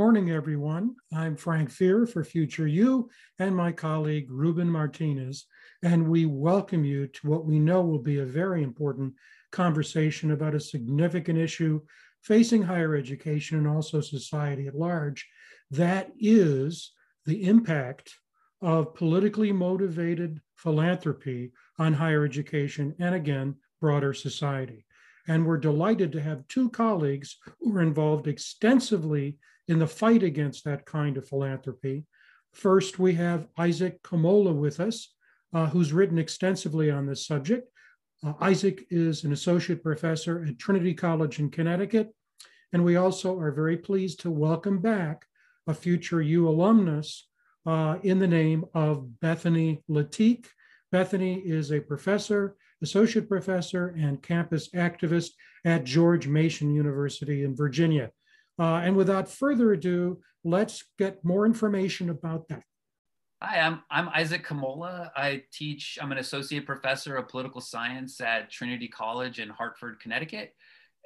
morning, everyone. I'm Frank Fear for Future U and my colleague Ruben Martinez, and we welcome you to what we know will be a very important conversation about a significant issue facing higher education and also society at large. That is the impact of politically motivated philanthropy on higher education and again, broader society. And we're delighted to have two colleagues who are involved extensively in the fight against that kind of philanthropy. First, we have Isaac Kamola with us, uh, who's written extensively on this subject. Uh, Isaac is an associate professor at Trinity College in Connecticut. And we also are very pleased to welcome back a future U alumnus uh, in the name of Bethany Letiecq. Bethany is a professor, associate professor, and campus activist at George Mason University in Virginia. Uh, and without further ado, let's get more information about that. Hi, I'm, I'm Isaac Kamola. I teach, I'm an associate professor of political science at Trinity College in Hartford, Connecticut.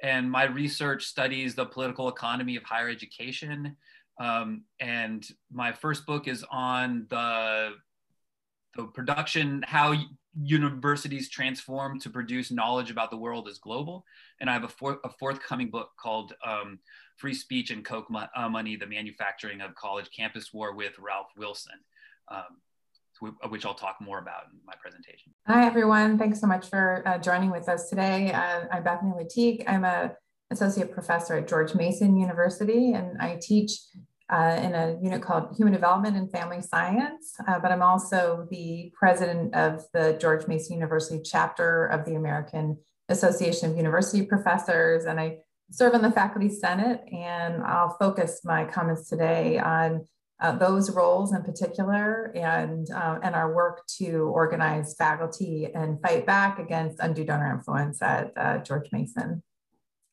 And my research studies the political economy of higher education. Um, and my first book is on the, the production, how universities transform to produce knowledge about the world as global. And I have a, for, a forthcoming book called um, Free Speech and Koch uh, Money, the Manufacturing of College Campus War with Ralph Wilson, um, which I'll talk more about in my presentation. Hi, everyone. Thanks so much for uh, joining with us today. Uh, I'm Bethany Letiecq. I'm a associate professor at George Mason University, and I teach uh, in a unit called Human Development and Family Science, uh, but I'm also the president of the George Mason University chapter of the American Association of University Professors, and I serve on the Faculty Senate, and I'll focus my comments today on uh, those roles in particular and, uh, and our work to organize faculty and fight back against undue donor influence at uh, George Mason.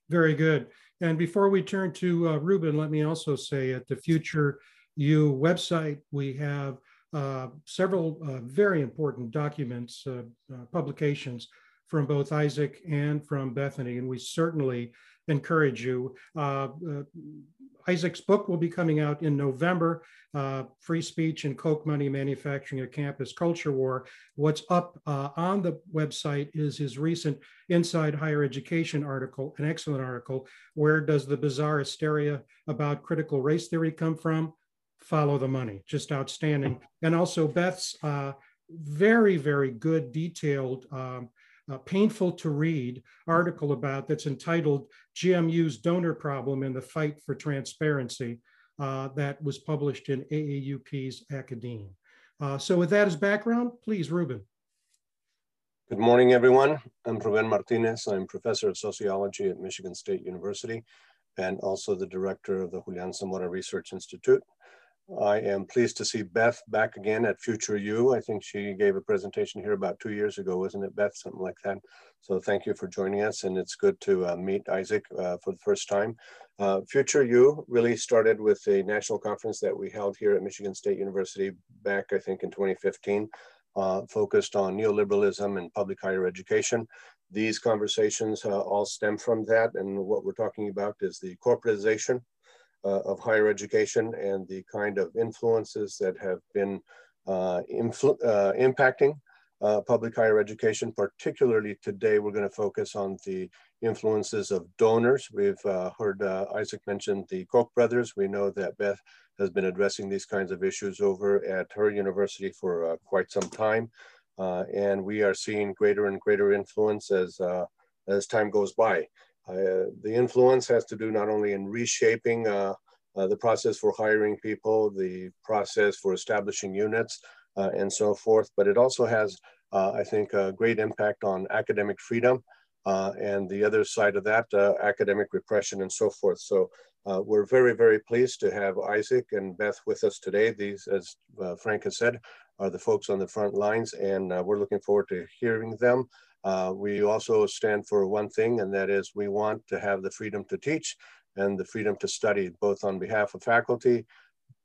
Very good. And before we turn to uh, Ruben, let me also say at the Future U website, we have uh, several uh, very important documents, publications from both Isaac and from Bethany, and we certainly encourage you. Uh, uh, Isaac's book will be coming out in November, uh, Free Speech and Koch Money Manufacturing a Campus Culture War. What's up uh, on the website is his recent Inside Higher Education article, an excellent article. Where does the bizarre hysteria about critical race theory come from? Follow the money, just outstanding. And also Beth's uh, very, very good detailed um, uh, painful to read article about that's entitled GMU's Donor Problem in the Fight for Transparency uh, that was published in AAUP's Academe. Uh, so with that as background, please, Ruben. Good morning, everyone. I'm Ruben Martinez. I'm professor of sociology at Michigan State University and also the director of the Julian Samora Research Institute. I am pleased to see Beth back again at Future U. I think she gave a presentation here about two years ago, wasn't it, Beth? Something like that. So thank you for joining us, and it's good to uh, meet Isaac uh, for the first time. Uh, Future U really started with a national conference that we held here at Michigan State University back, I think, in 2015, uh, focused on neoliberalism and public higher education. These conversations uh, all stem from that, and what we're talking about is the corporatization of higher education and the kind of influences that have been uh, uh, impacting uh, public higher education. Particularly today, we're going to focus on the influences of donors. We've uh, heard uh, Isaac mention the Koch brothers. We know that Beth has been addressing these kinds of issues over at her university for quite some time. and we are seeing greater and greater influence as, as time goes by. Uh, the influence has to do not only in reshaping uh, uh, the process for hiring people, the process for establishing units, and so forth, but it also has, I think, a great impact on academic freedom and the other side of that, academic repression and so forth. So uh, we're very, very pleased to have Isaac and Beth with us today. These, as uh, Frank has said, are the folks on the front lines, and uh, we're looking forward to hearing them. Uh, we also stand for one thing, and that is we want to have the freedom to teach and the freedom to study, both on behalf of faculty,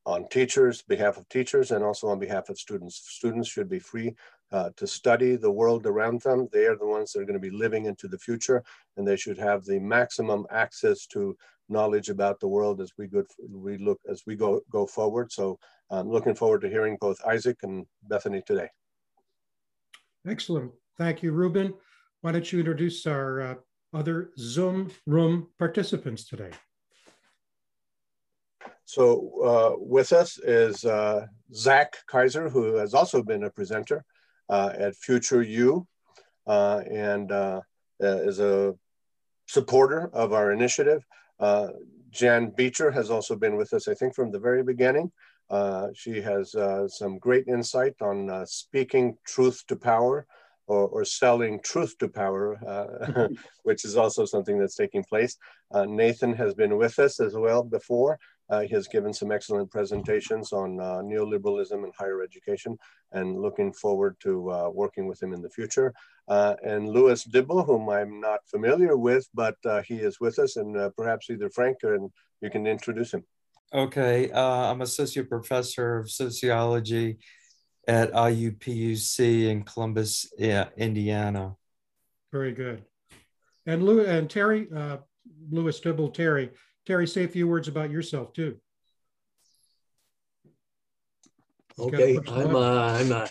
on teachers, behalf of teachers, and also on behalf of students. Students should be free uh, to study the world around them. They are the ones that are going to be living into the future, and they should have the maximum access to knowledge about the world as we we look as we go go forward. So I'm looking forward to hearing both Isaac and Bethany today. Excellent. Thank you, Ruben. Why don't you introduce our uh, other Zoom room participants today? So uh, with us is uh, Zach Kaiser, who has also been a presenter uh, at Future U uh, and uh, is a supporter of our initiative. Jan Beecher has also been with us, I think, from the very beginning. she has some great insight on speaking truth to power or, or selling truth to power, uh, which is also something that's taking place. Uh, Nathan has been with us as well before. Uh, he has given some excellent presentations on uh, neoliberalism and higher education and looking forward to uh, working with him in the future. Uh, and Louis Dibble, whom I'm not familiar with, but he is with us and perhaps either Frank or you can introduce him. Okay, I'm associate professor of sociology at IUPUC in Columbus, Indiana. Very good. And Lou and Terry, uh, Louis Dibble, Terry, Terry, say a few words about yourself too. Okay, I'm a, I'm a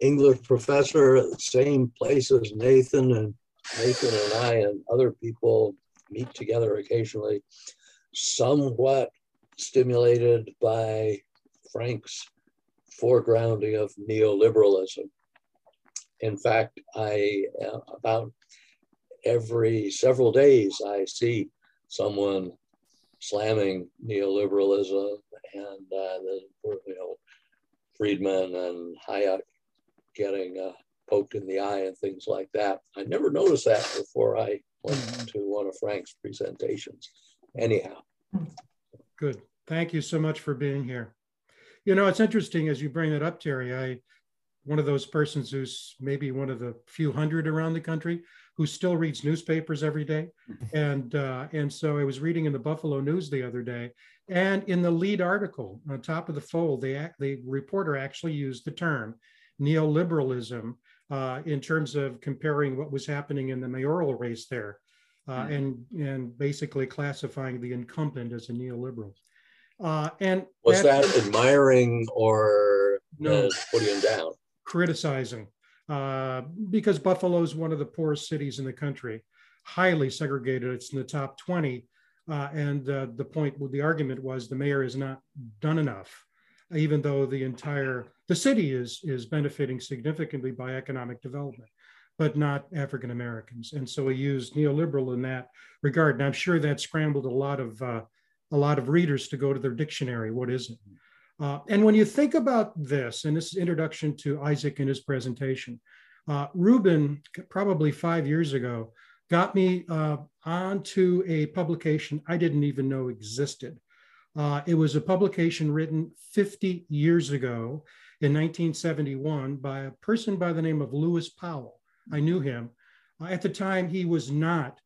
English professor at the same place as Nathan, and Nathan and I and other people meet together occasionally, somewhat stimulated by Frank's foregrounding of neoliberalism. In fact, I uh, about every several days I see someone slamming neoliberalism and uh, the you know Friedman and Hayek getting uh, poked in the eye and things like that. I never noticed that before I went mm-hmm. to one of Frank's presentations. Anyhow. Good. Thank you so much for being here. You know, it's interesting as you bring that up, Terry. I, one of those persons who's maybe one of the few hundred around the country who still reads newspapers every day. and uh, and so I was reading in the Buffalo News the other day, and in the lead article on top of the fold, the the reporter actually used the term neoliberalism uh, in terms of comparing what was happening in the mayoral race there, uh, mm-hmm. and and basically classifying the incumbent as a neoliberal. Uh, and was that, that admiring or no, uh, putting him down? Criticizing, uh, because Buffalo is one of the poorest cities in the country, highly segregated. It's in the top 20. Uh, and uh, the point, the argument was the mayor has not done enough, even though the entire the city is is benefiting significantly by economic development, but not African Americans. And so he used neoliberal in that regard. And I'm sure that scrambled a lot of uh, a lot of readers to go to their dictionary. What is it? Uh, and when you think about this, and this is introduction to Isaac in his presentation, uh, Ruben, probably five years ago, got me uh, onto a publication I didn't even know existed. Uh, it was a publication written 50 years ago in 1971 by a person by the name of Lewis Powell. I knew him. Uh, at the time, he was not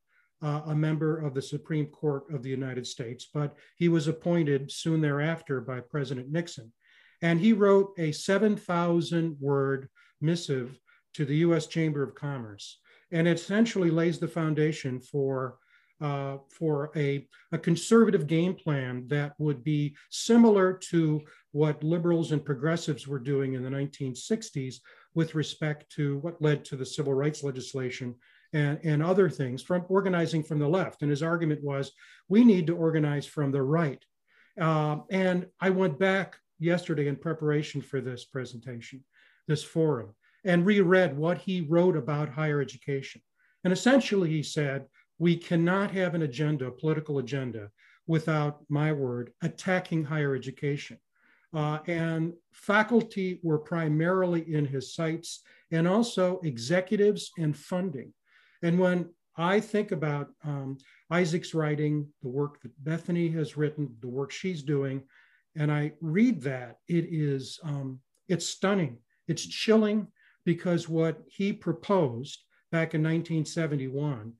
uh, a member of the Supreme Court of the United States, but he was appointed soon thereafter by President Nixon. And he wrote a 7,000 word missive to the US Chamber of Commerce. And it essentially lays the foundation for, uh, for a, a conservative game plan that would be similar to what liberals and progressives were doing in the 1960s with respect to what led to the civil rights legislation and, and other things from organizing from the left. And his argument was we need to organize from the right. Uh, and I went back yesterday in preparation for this presentation, this forum, and reread what he wrote about higher education. And essentially, he said, we cannot have an agenda, a political agenda, without my word, attacking higher education. Uh, and faculty were primarily in his sights, and also executives and funding. And when I think about um, Isaac's writing, the work that Bethany has written, the work she's doing, and I read that, it is um, it's stunning. It's chilling because what he proposed back in 1971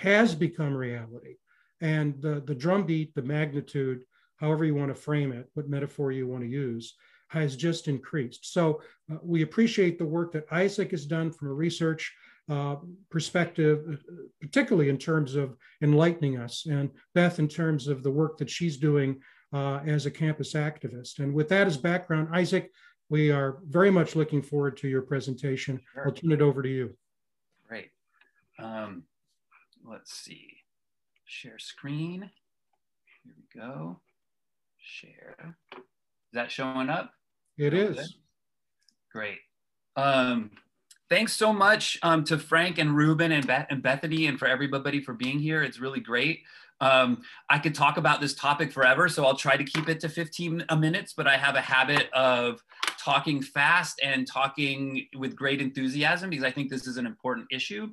has become reality. And the, the drumbeat, the magnitude, however you want to frame it, what metaphor you want to use, has just increased. So uh, we appreciate the work that Isaac has done from a research uh, perspective, particularly in terms of enlightening us, and Beth in terms of the work that she's doing uh, as a campus activist. And with that as background, Isaac, we are very much looking forward to your presentation. Sure. I'll turn it over to you. Great. Um, let's see. Share screen. Here we go. Share. Is that showing up? It is. Great. Um, thanks so much um, to Frank and Ruben and, Beth and Bethany and for everybody for being here. It's really great. Um, I could talk about this topic forever, so I'll try to keep it to 15 minutes, but I have a habit of talking fast and talking with great enthusiasm because I think this is an important issue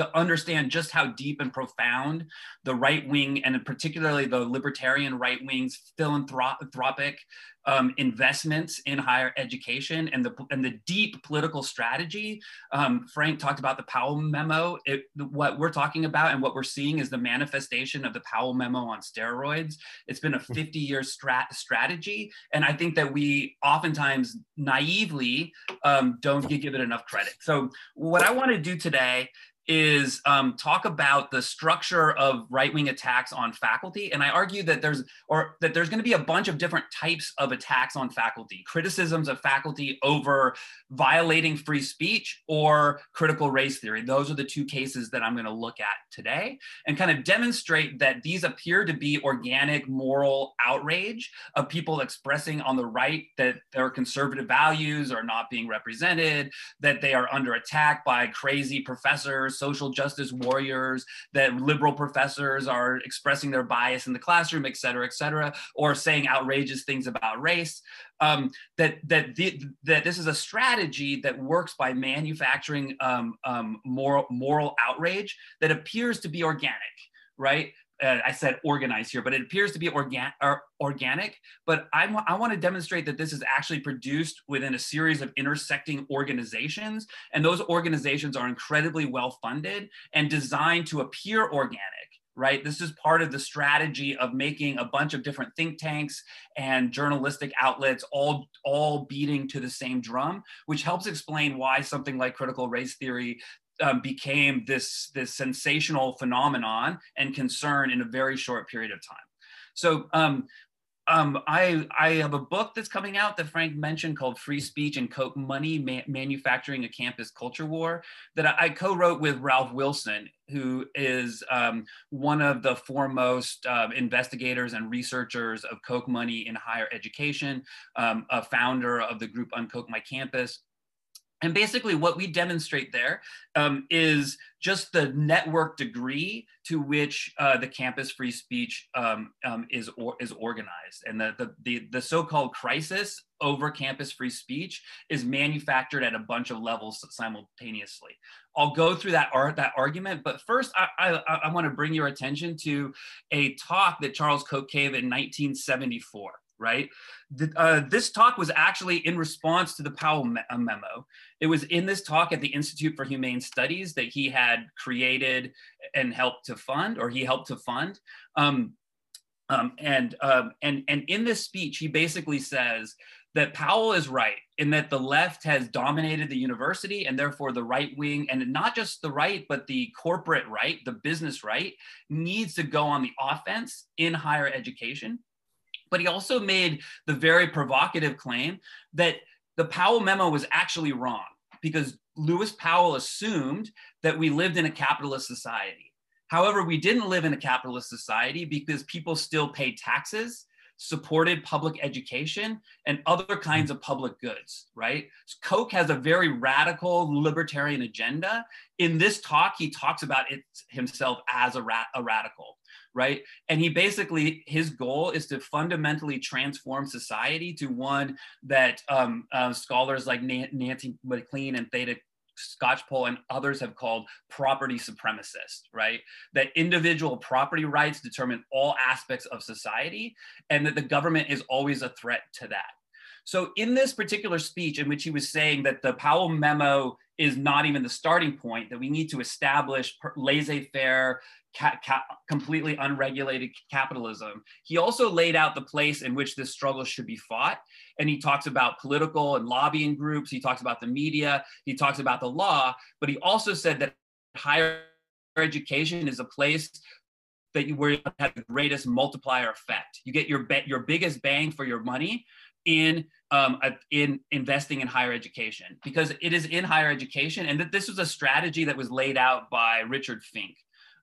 to understand just how deep and profound the right wing and particularly the libertarian right wing's philanthropic um, investments in higher education and the and the deep political strategy. Um, Frank talked about the Powell memo. It, what we're talking about and what we're seeing is the manifestation of the Powell memo on steroids. It's been a hmm. 50 year strat- strategy, and I think that we oftentimes naively um, don't give it enough credit. So what I want to do today is um, talk about the structure of right-wing attacks on faculty. And i argue that there's or that there's going to be a bunch of different types of attacks on faculty criticisms of faculty over violating free speech or critical race theory. Those are the two cases that i'm going to look at today and kind of demonstrate that these appear to be organic moral outrage of people expressing on the right that their conservative values are not being represented that they are under attack by crazy professors social justice warriors, that liberal professors are expressing their bias in the classroom, et cetera, et cetera, or saying outrageous things about race. Um, that that the, that this is a strategy that works by manufacturing um, um, moral moral outrage that appears to be organic, right? Uh, I said organized here, but it appears to be organ- or organic. But I want to demonstrate that this is actually produced within a series of intersecting organizations. And those organizations are incredibly well funded and designed to appear organic. Right. This is part of the strategy of making a bunch of different think tanks and journalistic outlets all all beating to the same drum, which helps explain why something like critical race theory um, became this, this sensational phenomenon and concern in a very short period of time. So um, um, I, I have a book that's coming out that Frank mentioned called Free Speech and Koch Money Ma Manufacturing a Campus Culture War that I, I co wrote with Ralph Wilson, who is um, one of the foremost uh, investigators and researchers of Koch Money in higher education, um, a founder of the group Unkoch My Campus. And basically, what we demonstrate there um, is just the network degree to which uh, the campus free speech um, um, is or, is organized, and the the the, the so-called crisis over campus free speech is manufactured at a bunch of levels simultaneously. I'll go through that art that argument, but first I, I, I want to bring your attention to a talk that Charles Koch gave in 1974 right? The, uh, this talk was actually in response to the Powell me uh, memo. It was in this talk at the Institute for Humane Studies that he had created and helped to fund, or he helped to fund. Um, um, and, um, and, and in this speech, he basically says that Powell is right in that the left has dominated the university and therefore the right wing, and not just the right, but the corporate right, the business right, needs to go on the offense in higher education but he also made the very provocative claim that the Powell memo was actually wrong because Lewis Powell assumed that we lived in a capitalist society. However, we didn't live in a capitalist society because people still paid taxes, supported public education, and other kinds of public goods, right? Koch has a very radical libertarian agenda. In this talk, he talks about it himself as a, ra- a radical right? And he basically, his goal is to fundamentally transform society to one that um, uh, scholars like Nancy MacLean and Theda Skocpol and others have called property supremacist, right? That individual property rights determine all aspects of society and that the government is always a threat to that. So, in this particular speech, in which he was saying that the Powell memo is not even the starting point, that we need to establish laissez faire, ca- ca- completely unregulated capitalism. He also laid out the place in which this struggle should be fought. And he talks about political and lobbying groups, he talks about the media, he talks about the law, but he also said that higher education is a place that you where you have the greatest multiplier effect. You get your bet your biggest bang for your money in um, in investing in higher education because it is in higher education, and that this was a strategy that was laid out by Richard Fink.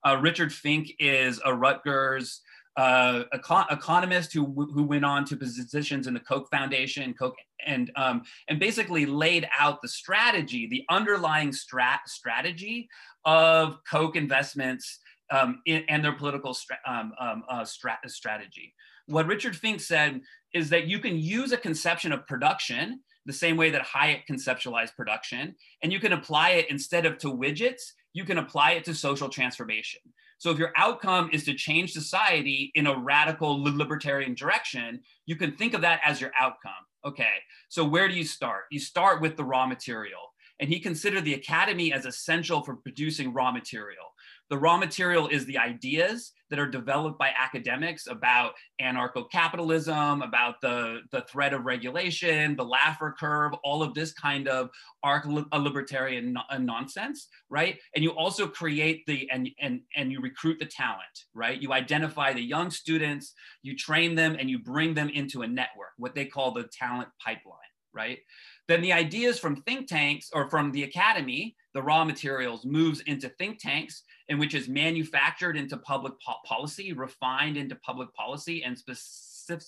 Uh, Richard Fink is a Rutgers uh, econ- economist who who went on to positions in the Koch Foundation, Koch, and um, and basically laid out the strategy, the underlying strat- strategy of Koch investments um, in, and their political stra- um, um, uh, stra- strategy. What Richard Fink said is that you can use a conception of production the same way that Hayek conceptualized production, and you can apply it instead of to widgets, you can apply it to social transformation. So if your outcome is to change society in a radical libertarian direction, you can think of that as your outcome. Okay, so where do you start? You start with the raw material. And he considered the academy as essential for producing raw material. The raw material is the ideas that are developed by academics about anarcho-capitalism, about the, the threat of regulation, the Laffer curve, all of this kind of arc-libertarian no nonsense, right? And you also create the, and, and, and you recruit the talent, right? You identify the young students, you train them, and you bring them into a network, what they call the talent pipeline, right? Then the ideas from think tanks or from the academy, the raw materials moves into think tanks in which is manufactured into public po policy, refined into public policy and specific,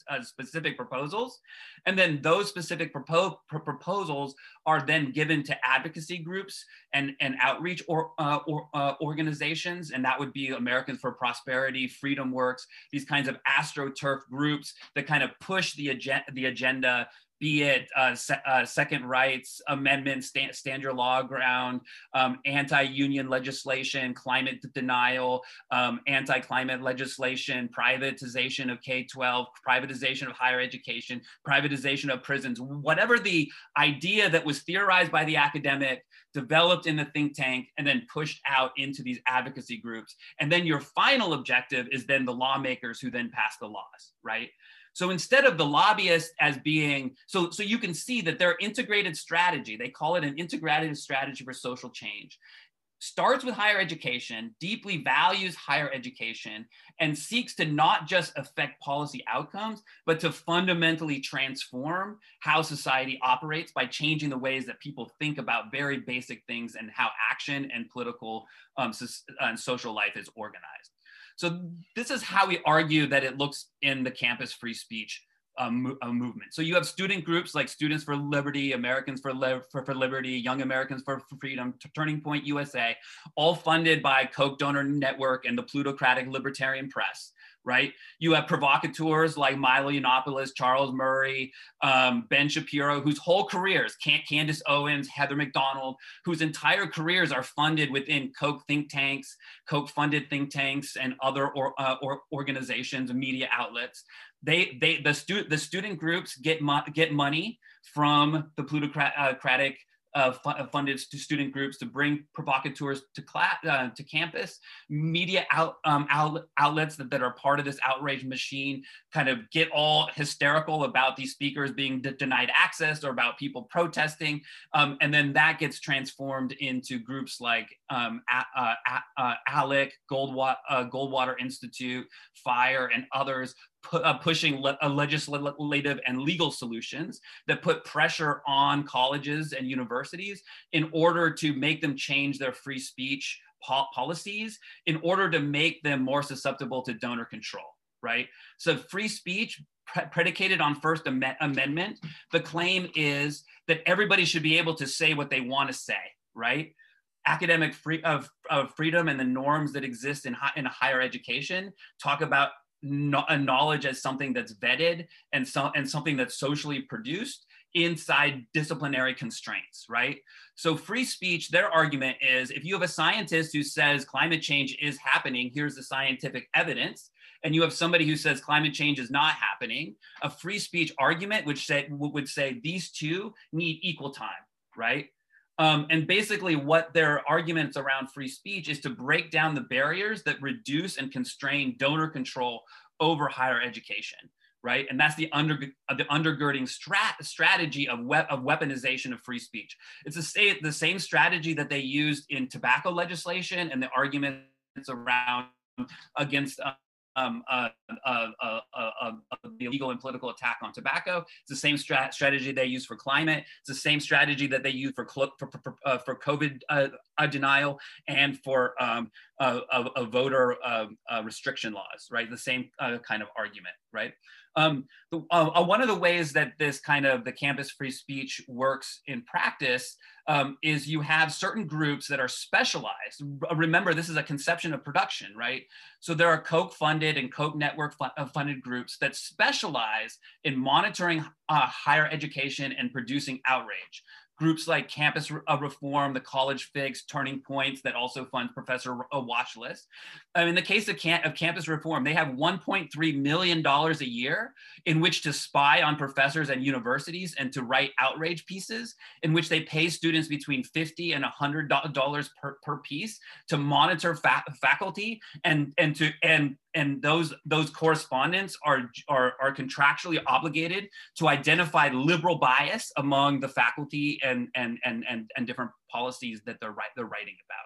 uh, specific proposals. And then those specific propo pr proposals are then given to advocacy groups and, and outreach or, uh, or uh, organizations. And that would be Americans for Prosperity, Freedom Works, these kinds of astroturf groups that kind of push the, ag the agenda be it uh, se uh, second rights amendments, stand, stand your law ground, um, anti-union legislation, climate denial, um, anti-climate legislation, privatization of K-12, privatization of higher education, privatization of prisons, whatever the idea that was theorized by the academic, developed in the think tank, and then pushed out into these advocacy groups. And then your final objective is then the lawmakers who then pass the laws, right? So instead of the lobbyist as being, so, so you can see that their integrated strategy, they call it an integrated strategy for social change, starts with higher education, deeply values higher education, and seeks to not just affect policy outcomes, but to fundamentally transform how society operates by changing the ways that people think about very basic things and how action and political um, and social life is organized. So this is how we argue that it looks in the campus free speech um, uh, movement. So you have student groups like Students for Liberty, Americans for, for, for, Liberty, Young Americans for, for Freedom, Turning Point USA, all funded by Koch Donor Network and the Plutocratic Libertarian Press right? You have provocateurs like Milo Yiannopoulos, Charles Murray, um, Ben Shapiro, whose whole careers, Candace Owens, Heather Mac Donald, whose entire careers are funded within Koch think tanks, Koch funded think tanks, and other or, uh, or organizations media outlets. They, they, the, stu- the student groups get, mo- get money from the plutocratic uh, funded to student groups to bring provocateurs to class uh, to campus. Media out, um, out, outlets that, that are part of this outrage machine kind of get all hysterical about these speakers being denied access or about people protesting, um, and then that gets transformed into groups like um, uh, uh, ALEC, Goldwater, uh, Goldwater Institute, FIRE, and others pu uh, pushing le uh, legislative and legal solutions that put pressure on colleges and universities in order to make them change their free speech po policies in order to make them more susceptible to donor control, right? So free speech predicated on First Am Amendment, the claim is that everybody should be able to say what they want to say, right? academic free of, of freedom and the norms that exist in, in higher education talk about no, a knowledge as something that's vetted and so and something that's socially produced inside disciplinary constraints, right? So free speech, their argument is if you have a scientist who says climate change is happening, here's the scientific evidence, and you have somebody who says climate change is not happening, a free speech argument which say, would say these two need equal time, right? Um, and basically, what their arguments around free speech is to break down the barriers that reduce and constrain donor control over higher education, right? And that's the, under, uh, the undergirding strat, strategy of, we of weaponization of free speech. It's the, the same strategy that they used in tobacco legislation and the arguments around against uh, um, uh, uh, uh, uh, the illegal and political attack on tobacco. It's the same strat strategy they use for climate. It's the same strategy that they use for for, for, uh, for COVID uh, denial and for um, voter um, restriction laws, right? The same kind of argument, right? Um, the, uh, uh, one of the ways that this kind of the campus free speech works in practice um, is you have certain groups that are specialized. Remember, this is a conception of production, right? So there are Koch funded and network uh, funded groups that specialize in monitoring uh, higher education and producing outrage groups like Campus uh, Reform, the College Fix, Turning Points that also funds Professor uh, Watch List. Um, in the case of, of Campus Reform, they have $1.3 million a year in which to spy on professors and universities and to write outrage pieces in which they pay students between 50 and $100 per, per piece to monitor fa faculty and, and, to, and and those those correspondents are, are are contractually obligated to identify liberal bias among the faculty and and and and, and different policies that they're they're writing about.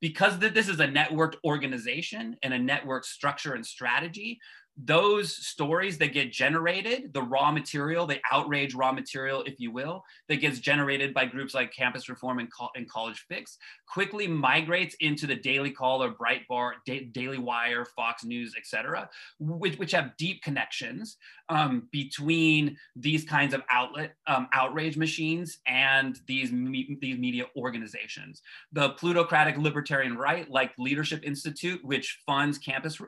Because this is a networked organization and a network structure and strategy those stories that get generated, the raw material, the outrage raw material, if you will, that gets generated by groups like Campus Reform and, Co and College Fix, quickly migrates into the Daily Caller, Breitbart, da Daily Wire, Fox News, etc., which, which have deep connections um, between these kinds of outlet um, outrage machines and these me these media organizations. The plutocratic libertarian right, like Leadership Institute, which funds campus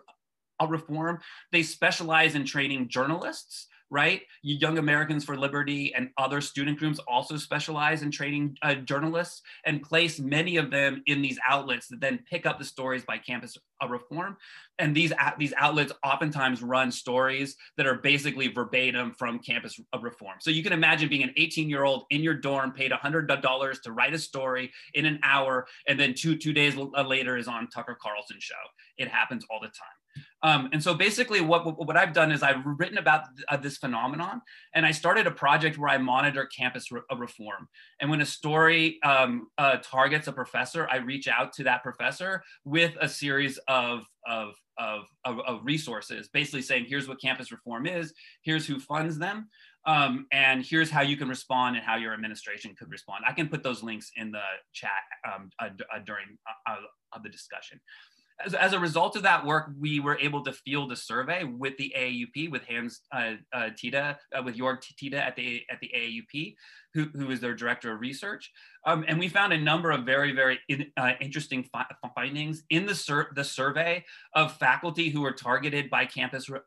reform. They specialize in training journalists, right? Young Americans for Liberty and other student groups also specialize in training uh, journalists and place many of them in these outlets that then pick up the stories by campus uh, reform. And these, these outlets oftentimes run stories that are basically verbatim from campus uh, reform. So you can imagine being an 18 year old in your dorm paid $100 to write a story in an hour and then two, two days uh, later is on Tucker Carlson show. It happens all the time. Um, and so basically what, what I've done is I've written about uh, this phenomenon and I started a project where I monitor campus re uh, reform. And when a story um, uh, targets a professor, I reach out to that professor with a series of, of, of, of, resources, basically saying, here's what campus reform is, here's who funds them, um, and here's how you can respond and how your administration could respond. I can put those links in the chat um, uh, uh, during uh, the discussion as, as, a result of that work, we were able to field a survey with the AAUP, with Hans uh, uh, Tiede, uh, with Jörg Tiede at the at the AAUP, who, who is their director of research, um, and we found a number of very very in, uh, interesting fi findings in the sur the survey of faculty who were targeted by campus re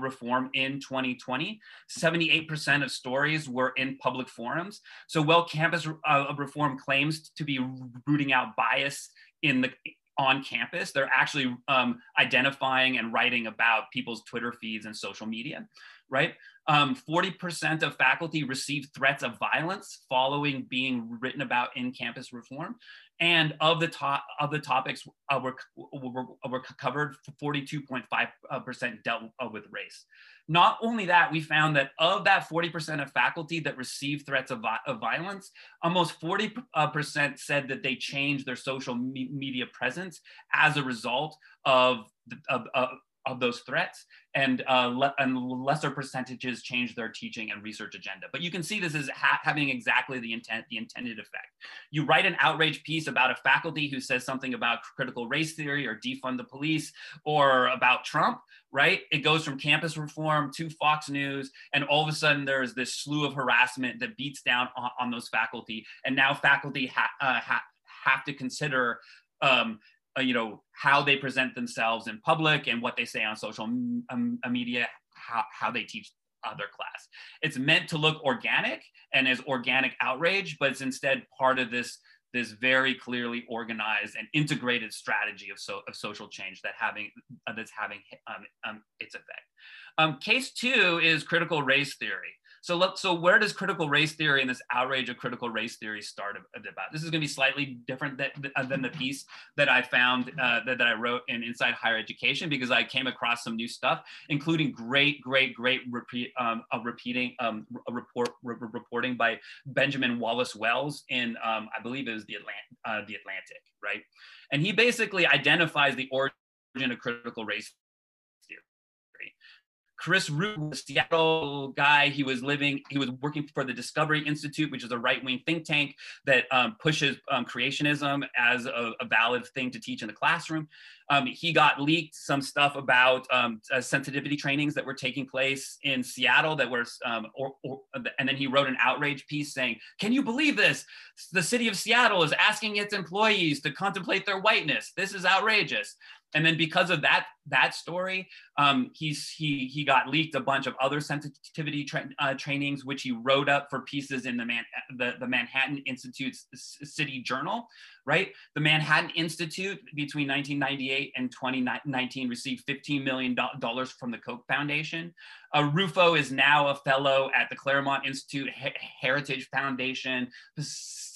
reform in 2020. 78% of stories were in public forums. So while campus uh, reform claims to be rooting out bias in the on campus. They're actually um, identifying and writing about people's Twitter feeds and social media, right? 40% um, of faculty received threats of violence following being written about in campus reform. And of the top of the topics uh, were, were, were covered, 42.5% uh, dealt uh, with race. Not only that, we found that of that 40% of faculty that received threats of, of violence, almost 40% uh, said that they changed their social me media presence as a result of, of, of, of those threats and, uh, le and lesser percentages change their teaching and research agenda. But you can see this is ha having exactly the intent, the intended effect. You write an outrage piece about a faculty who says something about critical race theory or defund the police or about Trump, right? It goes from campus reform to Fox News, and all of a sudden there's this slew of harassment that beats down on, on those faculty, and now faculty ha uh, ha have to consider um, you know how they present themselves in public and what they say on social um, media how, how they teach other class. It's meant to look organic and as organic outrage but it's instead part of this this very clearly organized and integrated strategy of, so, of social change that having uh, that's having um, um, its effect. Um, case two is critical race theory So let, so where does critical race theory and this outrage of critical race theory start about? This is going to be slightly different than, than the piece that I found uh, that, that I wrote in Inside Higher Education because I came across some new stuff, including great, great, great repeat, um, a repeating um, a report re reporting by Benjamin Wallace Wells in um, I believe it was the uh, the Atlantic, right? And he basically identifies the origin of critical race Chris Rufo, was a Seattle guy, he was living, he was working for the Discovery Institute, which is a right-wing think tank that um, pushes um, creationism as a, a, valid thing to teach in the classroom. Um, he got leaked some stuff about um, uh, sensitivity trainings that were taking place in Seattle that were, um, or, or, and then he wrote an outrage piece saying, can you believe this? The city of Seattle is asking its employees to contemplate their whiteness. This is outrageous and then because of that that story, um, he's he he got leaked a bunch of other sensitivity tra uh, trainings, which he wrote up for pieces in the man the, the Manhattan Institute's City Journal. Right, the Manhattan Institute between 1998 and 2019 received 15 million dollars from the Koch Foundation. Uh, Rufo is now a fellow at the Claremont Institute Heritage Foundation. Pacific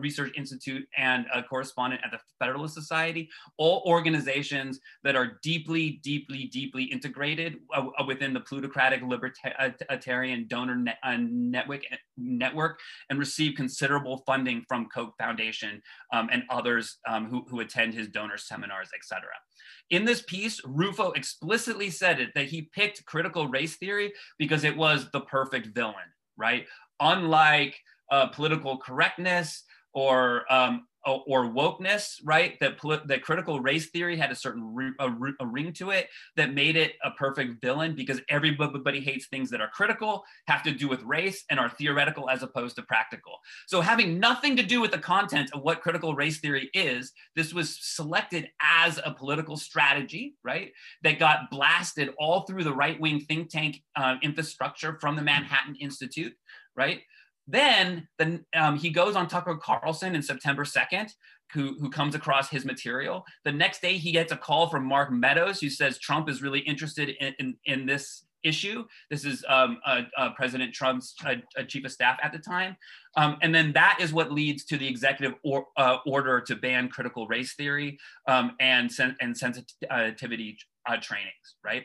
Research Institute and a correspondent at the Federalist Society, all organizations that are deeply, deeply, deeply integrated uh, uh within the plutocratic libertarian donor net, uh, network, network and receive considerable funding from Koch Foundation um, and others um, who, who attend his donor seminars, et cetera. In this piece, Rufo explicitly said it that he picked critical race theory because it was the perfect villain, right? Unlike uh, political correctness or um, or wokeness, right? That that critical race theory had a certain a, a, ring to it that made it a perfect villain because everybody hates things that are critical, have to do with race, and are theoretical as opposed to practical. So having nothing to do with the content of what critical race theory is, this was selected as a political strategy, right? That got blasted all through the right wing think tank uh, infrastructure from the Manhattan Institute, right? Then the, um, he goes on Tucker Carlson in September 2nd, who, who comes across his material. The next day, he gets a call from Mark Meadows, who says Trump is really interested in, in, in this issue. This is um, uh, uh, President Trump's uh, chief of staff at the time. Um, and then that is what leads to the executive or, uh, order to ban critical race theory um, and, sen and sensitivity uh, trainings, right?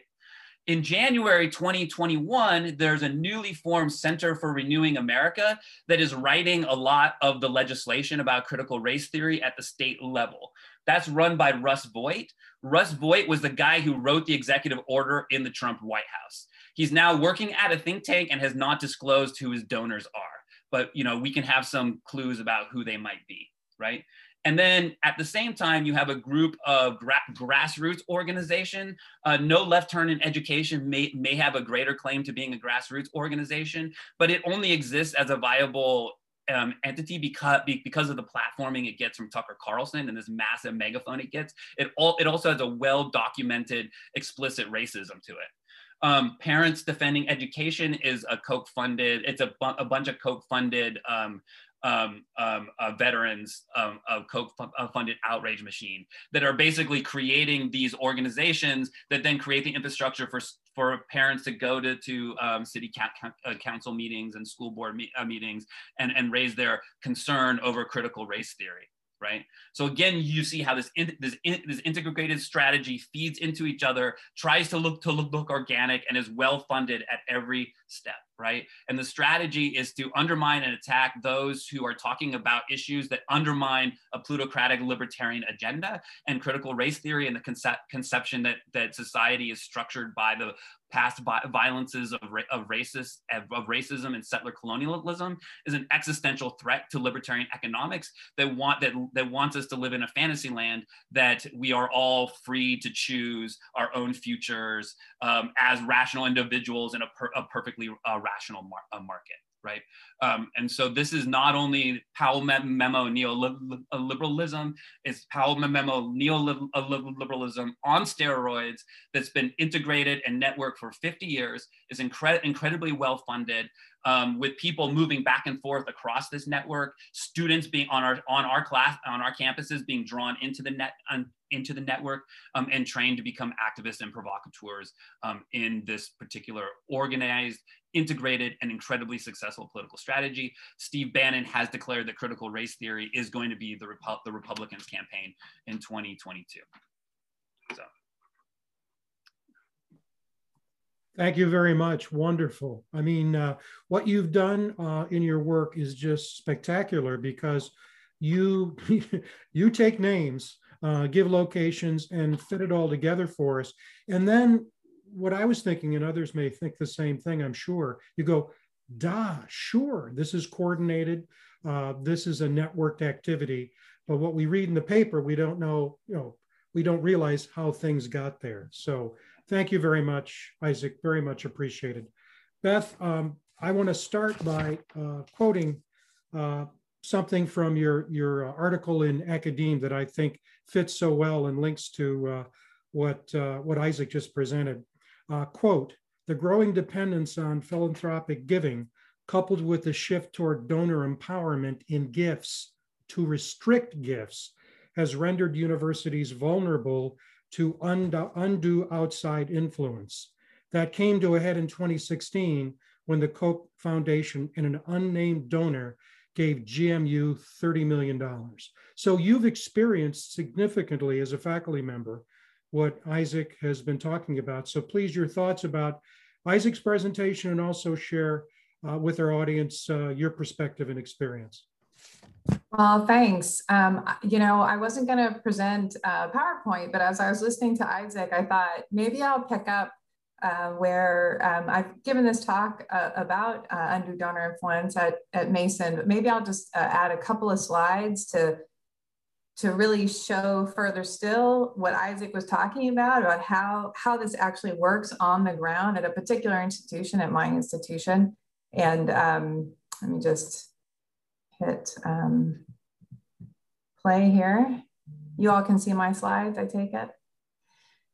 In January 2021, there's a newly formed Center for Renewing America that is writing a lot of the legislation about critical race theory at the state level. That's run by Russ Vought. Russ Vought was the guy who wrote the executive order in the Trump White House. He's now working at a think tank and has not disclosed who his donors are. But you know, we can have some clues about who they might be, right? And then at the same time, you have a group of gra grassroots organization. Uh, no left turn in education may, may have a greater claim to being a grassroots organization, but it only exists as a viable um, entity because because of the platforming it gets from Tucker Carlson and this massive megaphone it gets. It all it also has a well documented explicit racism to it. Um, Parents Defending Education is a Koch funded. It's a, bu a bunch of Koch funded um, um, um, uh, veterans um, of Koch-funded outrage machine that are basically creating these organizations that then create the infrastructure for for parents to go to, to um, city uh, council meetings and school board me uh, meetings and, and raise their concern over critical race theory right? So again, you see how this in, this in, this integrated strategy feeds into each other, tries to look to look, look organic, and is well funded at every step, right? And the strategy is to undermine and attack those who are talking about issues that undermine a plutocratic libertarian agenda and critical race theory and the concept, conception that that society is structured by the past violences of, of, racist, of racism and settler colonialism is an existential threat to libertarian economics that want that, that wants us to live in a fantasy land that we are all free to choose our own futures um, as rational individuals in a, per, a perfectly uh, rational mar uh, market right? Um, and so this is not only Powell memo neoliberalism, it's Powell memo neoliberalism on steroids that's been integrated and networked for 50 years, is incre incredibly well funded, um, with people moving back and forth across this network, students being on our on our class on our campuses being drawn into the net um, into the network um, and trained to become activists and provocateurs um, in this particular organized, integrated, and incredibly successful political strategy. Steve Bannon has declared that critical race theory is going to be the, the Republicans' campaign in 2022. So. Thank you very much. Wonderful. I mean, uh, what you've done uh, in your work is just spectacular because you you take names, uh, give locations, and fit it all together for us. And then what I was thinking, and others may think the same thing, I'm sure. You go, da, sure, this is coordinated. Uh, this is a networked activity. But what we read in the paper, we don't know. You know, we don't realize how things got there. So Thank you very much, Isaac. Very much appreciated. Beth, um, I want to start by uh, quoting uh, something from your, your uh, article in Academe that I think fits so well and links to uh, what, uh, what Isaac just presented. Uh, quote, the growing dependence on philanthropic giving coupled with the shift toward donor empowerment in gifts to restrict gifts has rendered universities vulnerable to undo, outside influence. That came to a head in 2016 when the Koch Foundation and an unnamed donor gave GMU $30 million. So you've experienced significantly as a faculty member what Isaac has been talking about. So please, your thoughts about Isaac's presentation and also share uh, with our audience uh, your perspective and experience. Well, thanks. Um, you know, I wasn't going to present uh, PowerPoint, but as I was listening to Isaac, I thought maybe I'll pick up uh, where um, I've given this talk uh, about uh, undue donor influence at, at Mason, but maybe I'll just uh, add a couple of slides to to really show further still what Isaac was talking about, about how, how this actually works on the ground at a particular institution, at my institution. And um, let me just hit um, play here. You all can see my slides, I take it.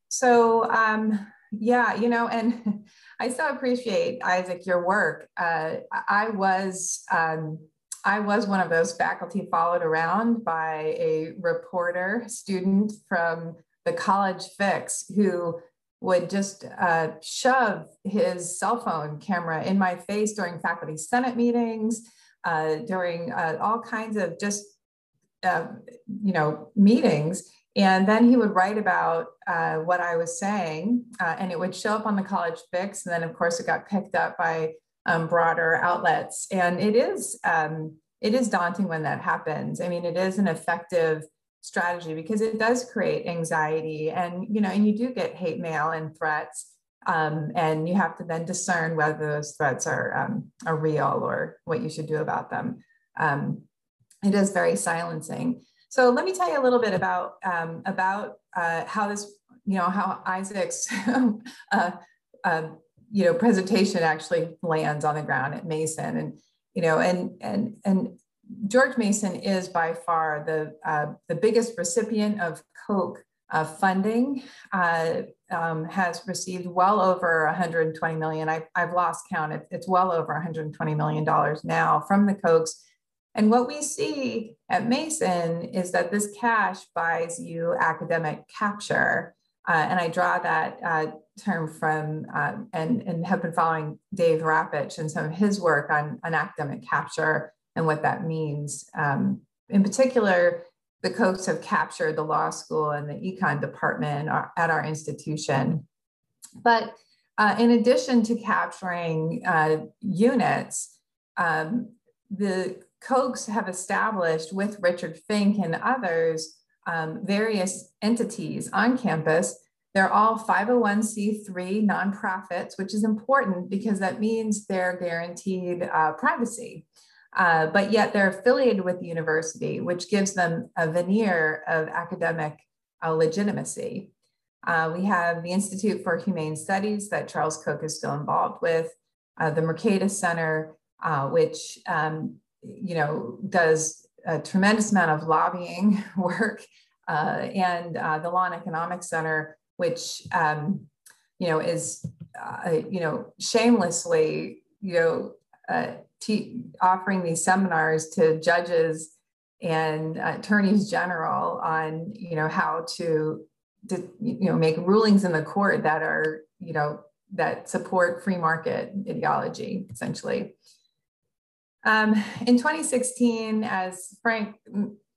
So um, yeah, you know, and I so appreciate Isaac, your work. Uh, I was, um, I was one of those faculty followed around by a reporter student from the college fix who would just uh, shove his cell phone camera in my face during faculty senate meetings, uh, during uh, all kinds of just, uh, you know, meetings. And then he would write about uh, what I was saying, uh, and it would show up on the college fix. And then, of course, it got picked up by um, broader outlets. And it is um, it is daunting when that happens. I mean, it is an effective strategy because it does create anxiety, and you know, and you do get hate mail and threats. Um, and you have to then discern whether those threats are, um, are real or what you should do about them. Um, it is very silencing. So let me tell you a little bit about, um, about uh, how this, you know, how Isaac's, uh, uh, you know, presentation actually lands on the ground at Mason. And, you know, and, and, and George Mason is by far the, uh, the biggest recipient of Koch uh, funding uh, um, has received well over 120 million. I, have lost count. It, it's well over 120 million dollars now from the Kochs. And what we see at Mason is that this cash buys you academic capture. Uh, and I draw that uh, term from um, and, and have been following Dave Rapich and some of his work on, on academic capture and what that means. Um, in particular, the Kochs have captured the law school and the econ department at our institution. But uh, in addition to capturing uh, units, um, the Kochs have established with Richard Fink and others um, various entities on campus. They're all 501c3 nonprofits, which is important because that means they're guaranteed uh, privacy. Uh, but yet they're affiliated with the university, which gives them a veneer of academic uh, legitimacy. Uh, we have the Institute for Humane Studies that Charles Koch is still involved with, uh, the Mercatus Center, uh, which um, you know does a tremendous amount of lobbying work, and the Law and Economics Center, which um, you know is you know shamelessly you know uh, offering these seminars to judges and attorneys general on you know how to, to you know make rulings in the court that are you know that support free market ideology essentially. Um, in 2016 as frank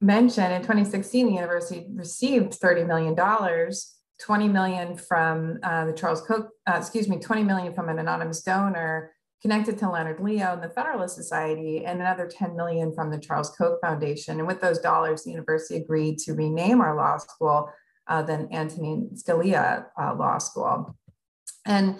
mentioned in 2016 the university received 30 million dollars 20 million from uh, the charles koch uh, excuse me 20 million from an anonymous donor connected to Leonard Leo and the Federalist Society, and another 10 million from the Charles Koch Foundation. And with those dollars, the university agreed to rename our law school uh, the Antonin Scalia uh, Law School. And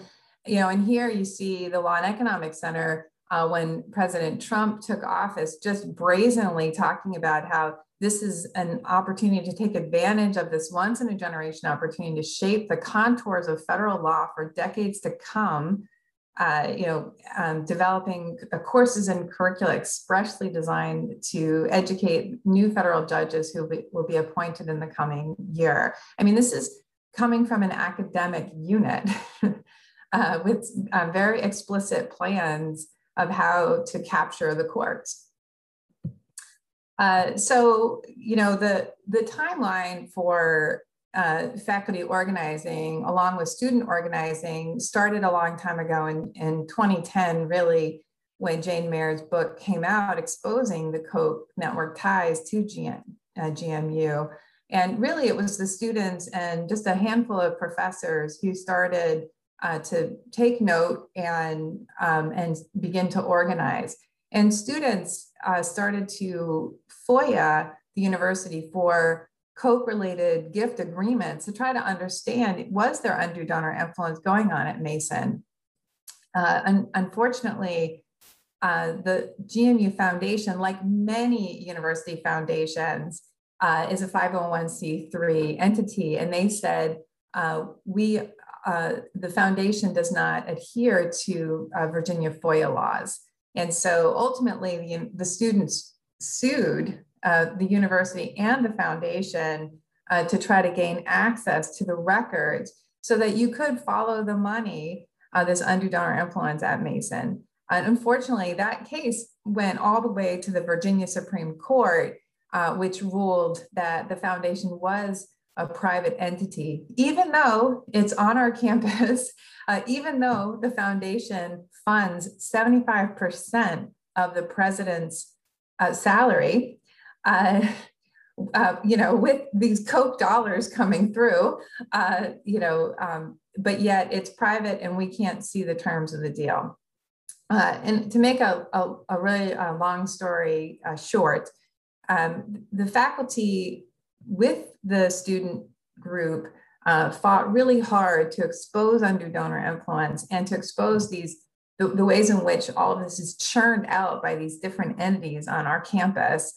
you know, and here you see the Law and Economics Center uh, when President Trump took office, just brazenly talking about how this is an opportunity to take advantage of this once in a generation opportunity to shape the contours of federal law for decades to come uh, you know, um, developing courses and curricula expressly designed to educate new federal judges who be, will be appointed in the coming year. I mean, this is coming from an academic unit uh, with uh, very explicit plans of how to capture the courts. Uh, so, you know, the, the timeline for uh, faculty organizing along with student organizing started a long time ago in, in 2010 really when jane mayer's book came out exposing the koch network ties to GM, uh, gmu and really it was the students and just a handful of professors who started uh, to take note and, um, and begin to organize. And students uh, started to foia the university for Koch related gift agreements to try to understand was there undue donor influence going on at Mason. Uh, un- unfortunately, uh, the GMU Foundation, like many university foundations, uh, is a 501c3 entity, and they said uh, we uh, the foundation does not adhere to uh, Virginia FOIA laws, and so ultimately the, the students sued uh, the university and the foundation uh, to try to gain access to the records so that you could follow the money, uh, this undue donor influence at Mason. And unfortunately, that case went all the way to the Virginia Supreme Court, uh, which ruled that the foundation was a private entity, even though it's on our campus, uh, even though the foundation funds 75% of the president's uh, salary uh, uh, you know, with these Koch dollars coming through, uh, you know, um, but yet it's private and we can't see the terms of the deal. Uh, and to make a, a, a really uh, long story uh, short, um, the faculty with the student group fought really hard to expose undue donor influence and to expose these the, the, ways in which all of this is churned out by these different entities on our campus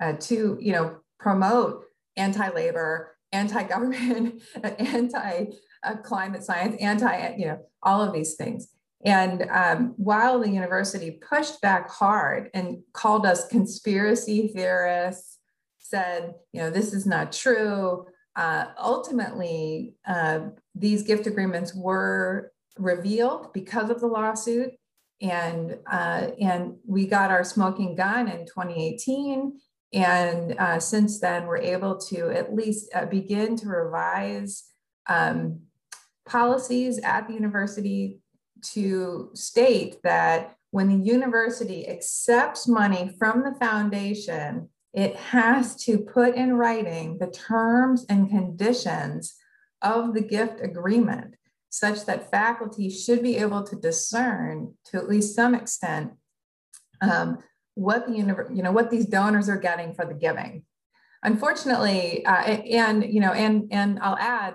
uh, uh, to you know promote anti-labor, anti-government, anti-climate science, anti you know all of these things. And um, while the university pushed back hard and called us conspiracy theorists, said, you know, this is not true. Uh, ultimately, uh, these gift agreements were revealed because of the lawsuit. And, uh, and we got our smoking gun in 2018 and uh, since then, we're able to at least uh, begin to revise um, policies at the university to state that when the university accepts money from the foundation, it has to put in writing the terms and conditions of the gift agreement such that faculty should be able to discern to at least some extent um, what the universe, you know, what these donors are getting for the giving. Unfortunately, uh, and you know, and and I'll add,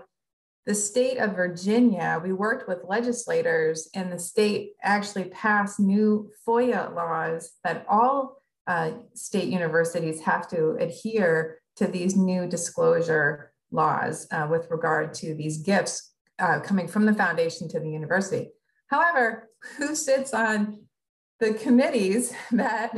the state of Virginia, we worked with legislators, and the state actually passed new FOIA laws that all uh, state universities have to adhere to these new disclosure laws uh, with regard to these gifts uh, coming from the foundation to the university. However, who sits on the committees that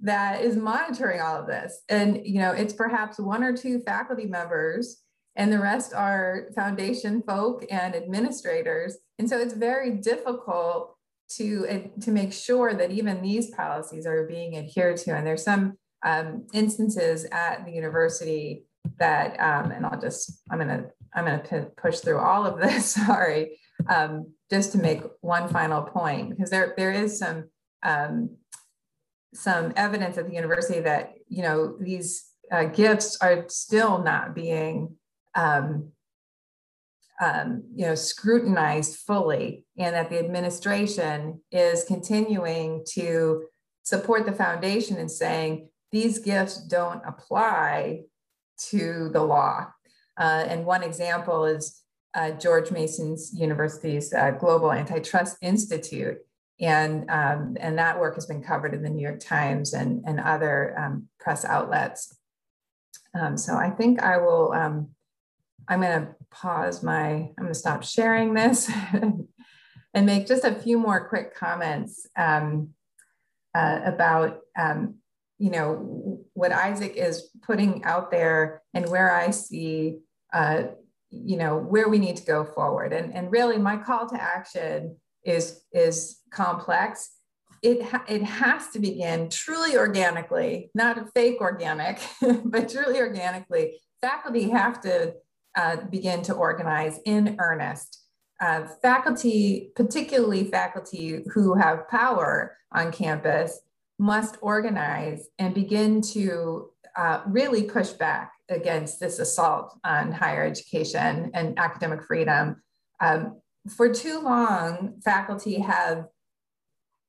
that is monitoring all of this. And you know it's perhaps one or two faculty members and the rest are foundation folk and administrators. And so it's very difficult to, to make sure that even these policies are being adhered to. And there's some um, instances at the university that, um, and I'll just, I'm gonna, I'm gonna push through all of this, sorry, um, just to make one final point, because there, there is some, um, some evidence at the university that, you know, these uh, gifts are still not being um, um, you know, scrutinized fully, and that the administration is continuing to support the foundation and saying these gifts don't apply to the law. Uh, and one example is uh, George Mason's University's uh, Global Antitrust Institute. And, um, and that work has been covered in the New York Times and, and other um, press outlets. Um, so I think I will um, I'm going to pause my, I'm going to stop sharing this and make just a few more quick comments um, uh, about, um, you know, what Isaac is putting out there and where I see, uh, you know, where we need to go forward. And, and really my call to action is, is complex. It, ha it has to begin truly organically, not a fake organic, but truly organically. Faculty have to uh, begin to organize in earnest. Uh, faculty, particularly faculty who have power on campus, must organize and begin to uh, really push back against this assault on higher education and academic freedom. Um, for too long, faculty have,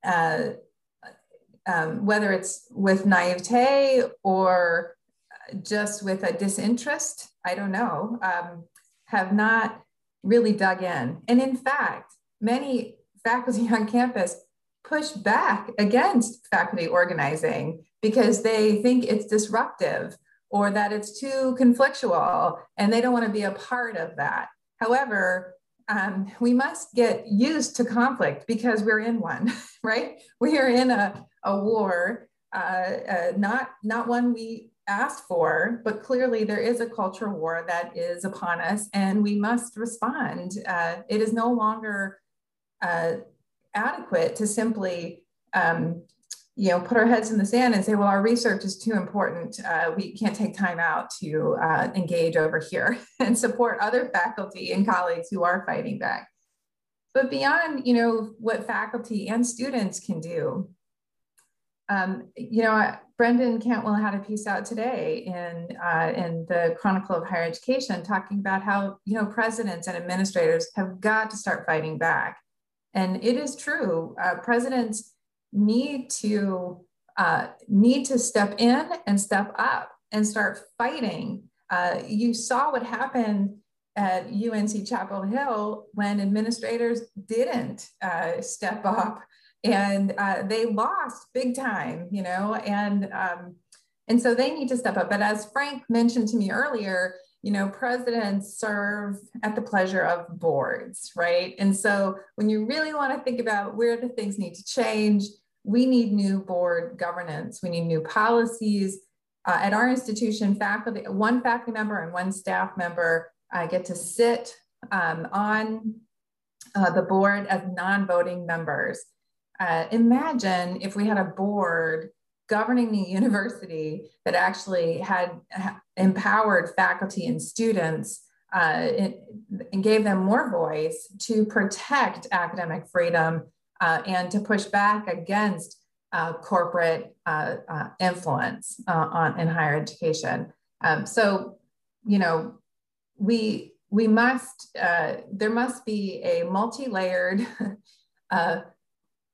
uh, um, whether it's with naivete or just with a disinterest, I don't know, um, have not really dug in. And in fact, many faculty on campus push back against faculty organizing because they think it's disruptive or that it's too conflictual and they don't want to be a part of that. However, um, we must get used to conflict because we're in one, right? We are in a, a war, uh, uh, not, not one we asked for, but clearly there is a culture war that is upon us and we must respond. Uh, it is no longer uh, adequate to simply um, you know, put our heads in the sand and say, well, our research is too important. Uh, we can't take time out to uh, engage over here and support other faculty and colleagues who are fighting back. But beyond, you know, what faculty and students can do, um, you know, Brendan Cantwell had a piece out today in, uh, in the Chronicle of Higher Education talking about how, you know, presidents and administrators have got to start fighting back. And it is true, uh, presidents need to, uh, need to step in and step up and start fighting. Uh, you saw what happened at UNC Chapel Hill when administrators didn't uh, step up and uh, they lost big time, you know, and um, and so they need to step up. But as Frank mentioned to me earlier, you know, presidents serve at the pleasure of boards, right? And so when you really want to think about where the things need to change, we need new board governance. We need new policies. Uh, at our institution, faculty, one faculty member and one staff member uh, get to sit um, on uh, the board as non-voting members uh, imagine if we had a board governing the university that actually had empowered faculty and students uh, and gave them more voice to protect academic freedom uh, and to push back against uh, corporate uh, uh, influence on in higher education. Um, so, you know, we we must there must be a multi-layered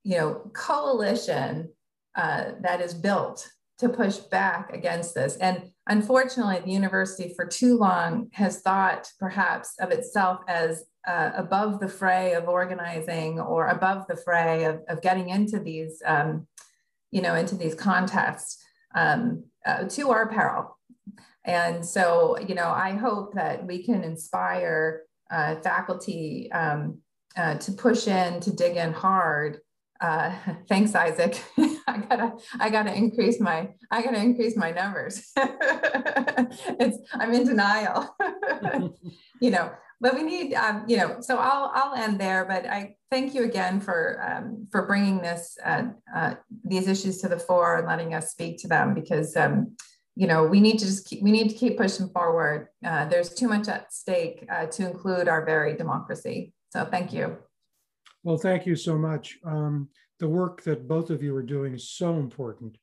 you know, coalition uh, that is built to push back against this. And unfortunately, the university for too long has thought perhaps of itself as uh, above the fray of organizing or above the fray of, of getting into these, um, you know, into these contests um, uh, to our peril. And so, you know, I hope that we can inspire uh, faculty um, uh, to push in, to dig in hard, uh, thanks, Isaac. I gotta, I gotta increase my, I gotta increase my numbers. it's, I'm in denial. you know, but we need, um, you know, so I'll, I'll end there, but I thank you again for, um, for bringing this, uh, uh, these issues to the fore and letting us speak to them because, um, you know, we need to just keep, we need to keep pushing forward. Uh, there's too much at stake uh, to include our very democracy. So thank you. Well, thank you so much. Um, the work that both of you are doing is so important.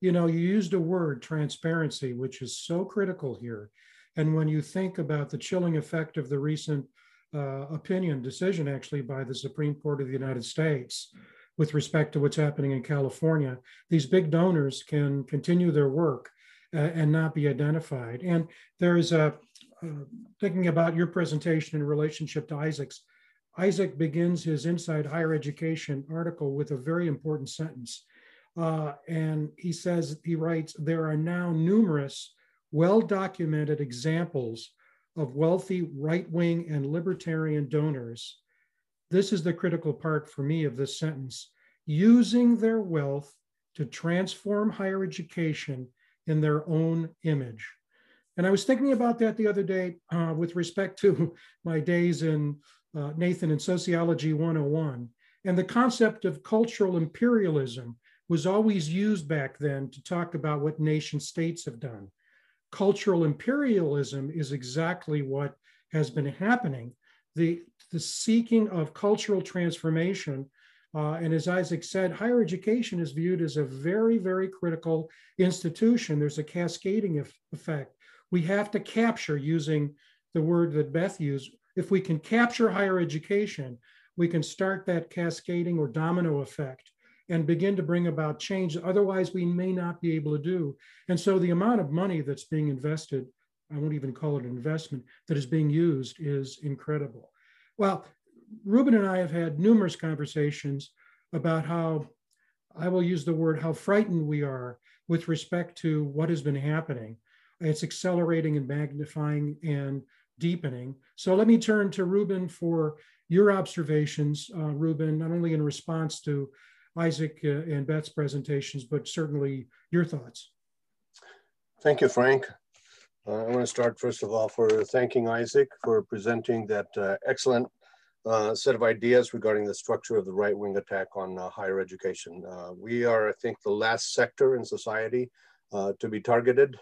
You know, you used a word, transparency, which is so critical here. And when you think about the chilling effect of the recent uh, opinion decision, actually, by the Supreme Court of the United States with respect to what's happening in California, these big donors can continue their work uh, and not be identified. And there's a, uh, thinking about your presentation in relationship to Isaac's, Isaac begins his Inside Higher Education article with a very important sentence. Uh, and he says, he writes, there are now numerous well documented examples of wealthy right wing and libertarian donors. This is the critical part for me of this sentence using their wealth to transform higher education in their own image. And I was thinking about that the other day uh, with respect to my days in uh, Nathan in Sociology 101. And the concept of cultural imperialism was always used back then to talk about what nation states have done cultural imperialism is exactly what has been happening. The, the seeking of cultural transformation, uh, and as Isaac said, higher education is viewed as a very, very critical institution. There's a cascading effect. We have to capture, using the word that Beth used, if we can capture higher education, we can start that cascading or domino effect and begin to bring about change otherwise we may not be able to do. And so the amount of money that's being invested, I won't even call it an investment, that is being used is incredible. Well, Ruben and I have had numerous conversations about how, I will use the word, how frightened we are with respect to what has been happening. It's accelerating and magnifying and deepening. So let me turn to Ruben for your observations, uh, Ruben, not only in response to Isaac uh, and Beth's presentations, but certainly your thoughts. Thank you, Frank. Uh, I want to start first of all for thanking Isaac for presenting that uh, excellent uh, set of ideas regarding the structure of the right-wing attack on uh, higher education. We are, I think, the last sector in society to be targeted,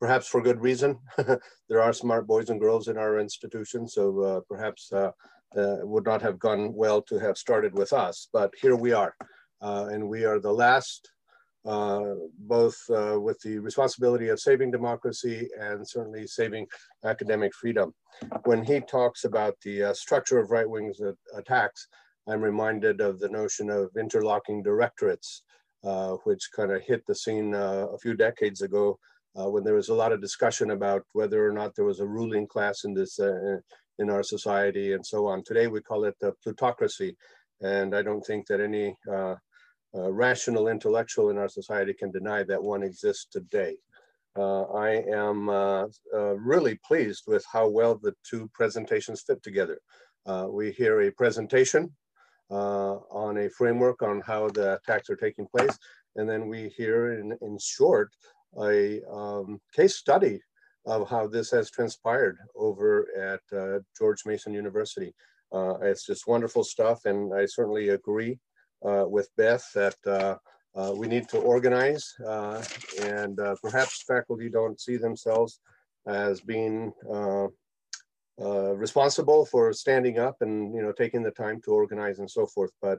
perhaps for good reason. there are smart boys and girls in our institution, so perhaps uh, would not have gone well to have started with us, but here we are. Uh, and we are the last, uh, both uh, with the responsibility of saving democracy and certainly saving academic freedom. When he talks about the uh, structure of right wing attacks, I'm reminded of the notion of interlocking directorates, uh, which kind of hit the scene a few decades ago uh, when there was a lot of discussion about whether or not there was a ruling class in this uh, in our society and so on. Today we call it the plutocracy, and I don't think that any uh, uh, rational intellectual in our society can deny that one exists today. Uh, I am uh, uh, really pleased with how well the two presentations fit together. Uh, we hear a presentation on a framework on how the attacks are taking place, and then we hear in, in short a um, case study of how this has transpired over at uh, George Mason University. Uh, it's just wonderful stuff, and I certainly agree uh, with Beth that uh, uh, we need to organize, uh, and perhaps faculty don't see themselves as being responsible for standing up and you know taking the time to organize and so forth. But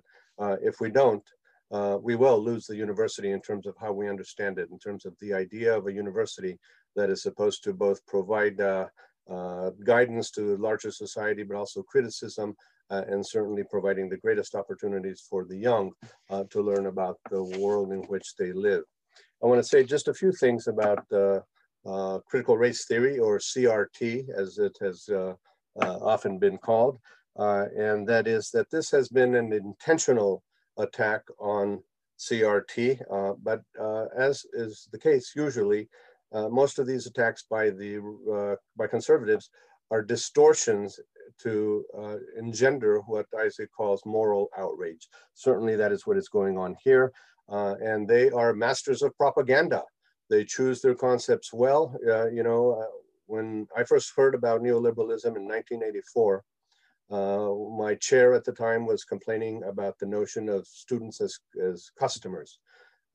if we don't, uh, we will lose the university in terms of how we understand it, in terms of the idea of a university that is supposed to both provide uh, uh, guidance to larger society, but also criticism, uh, and certainly providing the greatest opportunities for the young uh, to learn about the world in which they live. I want to say just a few things about uh, critical race theory, or CRT, as it has often been called. and that is that this has been an intentional attack on CRT, uh, but uh, as is the case usually, uh, most of these attacks by the uh, by conservatives are distortions to uh, engender what Isaac calls moral outrage. Certainly, that is what is going on here, and they are masters of propaganda. They choose their concepts well. you know, when I first heard about neoliberalism in 1984, uh, my chair at the time was complaining about the notion of students as, as customers.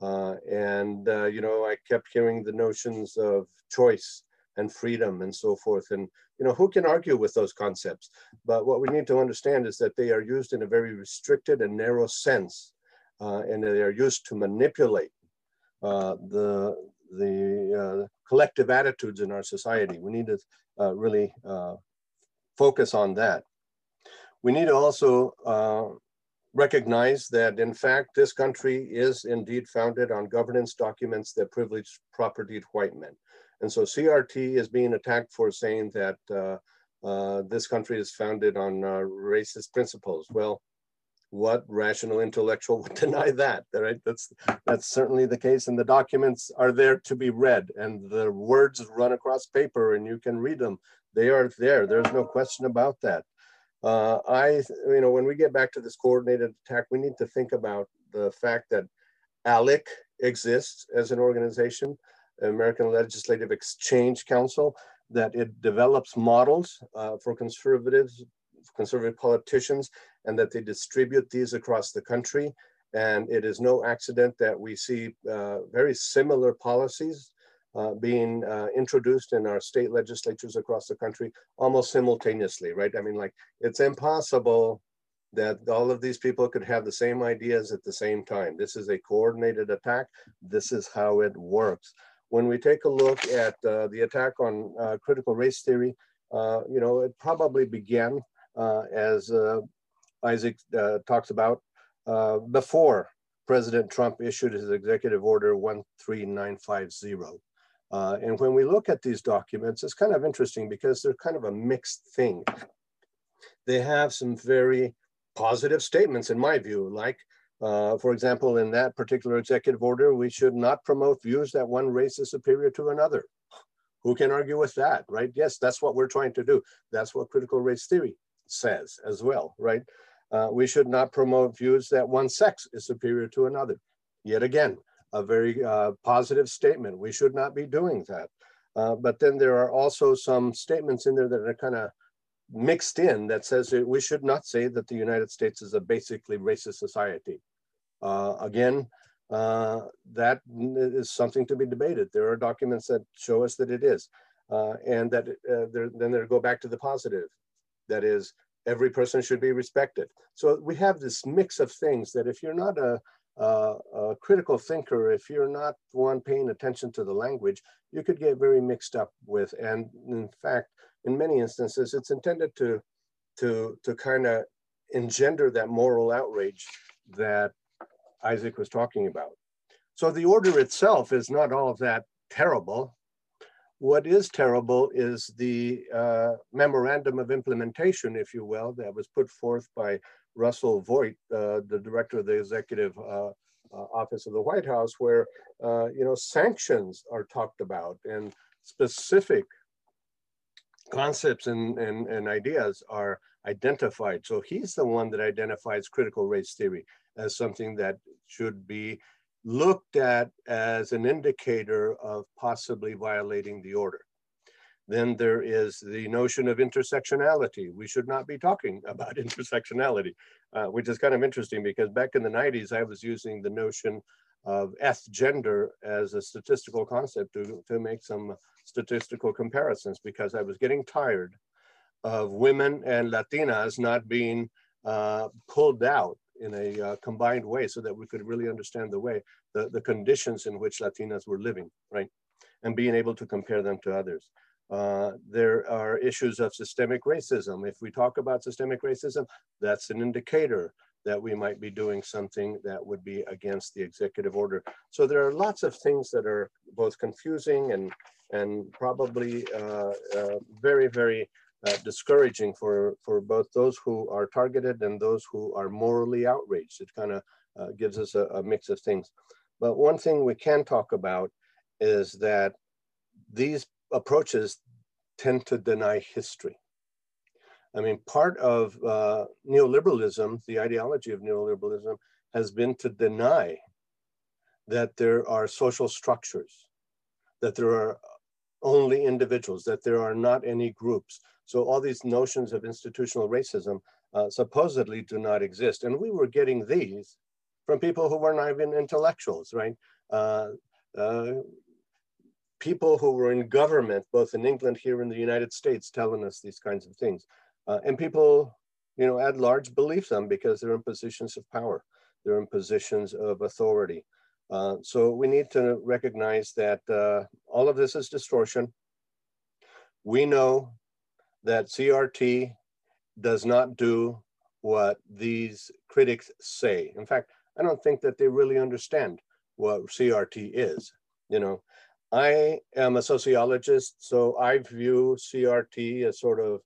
Uh, and, uh, you know, I kept hearing the notions of choice and freedom and so forth. And, you know, who can argue with those concepts? But what we need to understand is that they are used in a very restricted and narrow sense. Uh, and they are used to manipulate uh, the, the collective attitudes in our society. We need to really focus on that. We need to also uh, recognize that in fact, this country is indeed founded on governance documents that privilege propertied white men. And so CRT is being attacked for saying that uh, uh, this country is founded on uh, racist principles. Well, what rational intellectual would deny that, right? That's, that's certainly the case. And the documents are there to be read and the words run across paper and you can read them. They are there, there's no question about that. Uh, I, you know, when we get back to this coordinated attack, we need to think about the fact that ALEC exists as an organization, American Legislative Exchange Council, that it develops models uh, for conservatives, conservative politicians, and that they distribute these across the country. And it is no accident that we see uh, very similar policies uh, being uh, introduced in our state legislatures across the country almost simultaneously, right? I mean, like it's impossible that all of these people could have the same ideas at the same time. This is a coordinated attack. This is how it works. When we take a look at uh, the attack on uh, critical race theory, uh, you know, it probably began uh, as Isaac talks about before President Trump issued his executive order 13950. Uh, and when we look at these documents, it's kind of interesting because they're kind of a mixed thing. They have some very positive statements, in my view, like, uh, for example, in that particular executive order, we should not promote views that one race is superior to another. Who can argue with that, right? Yes, that's what we're trying to do. That's what critical race theory says as well, right? Uh, we should not promote views that one sex is superior to another. Yet again, a very uh, positive statement. We should not be doing that. Uh, but then there are also some statements in there that are kind of mixed in that says that we should not say that the United States is a basically racist society. Uh, again, uh, that is something to be debated. There are documents that show us that it is. Uh, and that uh, then they go back to the positive. That is, every person should be respected. So we have this mix of things that if you're not a, uh, a critical thinker, if you're not one paying attention to the language, you could get very mixed up with. And in fact, in many instances, it's intended to, to, to kind of engender that moral outrage that Isaac was talking about. So the order itself is not all that terrible. What is terrible is the uh, memorandum of implementation, if you will, that was put forth by Russell Vought, uh, the director of the executive uh, uh, office of the White House, where you know sanctions are talked about and specific concepts and, and, and ideas are identified. So he's the one that identifies critical race theory as something that should be looked at as an indicator of possibly violating the order. Then there is the notion of intersectionality. We should not be talking about intersectionality, uh, which is kind of interesting because back in the 90s, I was using the notion of eth gender as a statistical concept to, to make some statistical comparisons because I was getting tired of women and Latinas not being uh, pulled out in a uh, combined way so that we could really understand the way, the, the conditions in which Latinas were living, right? And being able to compare them to others. Uh, there are issues of systemic racism. If we talk about systemic racism, that's an indicator that we might be doing something that would be against the executive order. So there are lots of things that are both confusing and, and probably uh, uh, very, very uh, discouraging for, for both those who are targeted and those who are morally outraged. It kind of uh, gives us a, a mix of things. But one thing we can talk about is that these approaches tend to deny history. I mean, part of uh, neoliberalism, the ideology of neoliberalism, has been to deny that there are social structures, that there are only individuals, that there are not any groups. So all these notions of institutional racism uh, supposedly do not exist. And we were getting these from people who were not even intellectuals, right? Uh, uh, people who were in government, both in England, here in the United States, telling us these kinds of things. Uh, and people, you know, at large believe them because they're in positions of power. They're in positions of authority. Uh, so we need to recognize that uh, all of this is distortion. We know that CRT does not do what these critics say. In fact, I don't think that they really understand what CRT is. You know, I am a sociologist, so I view CRT as sort of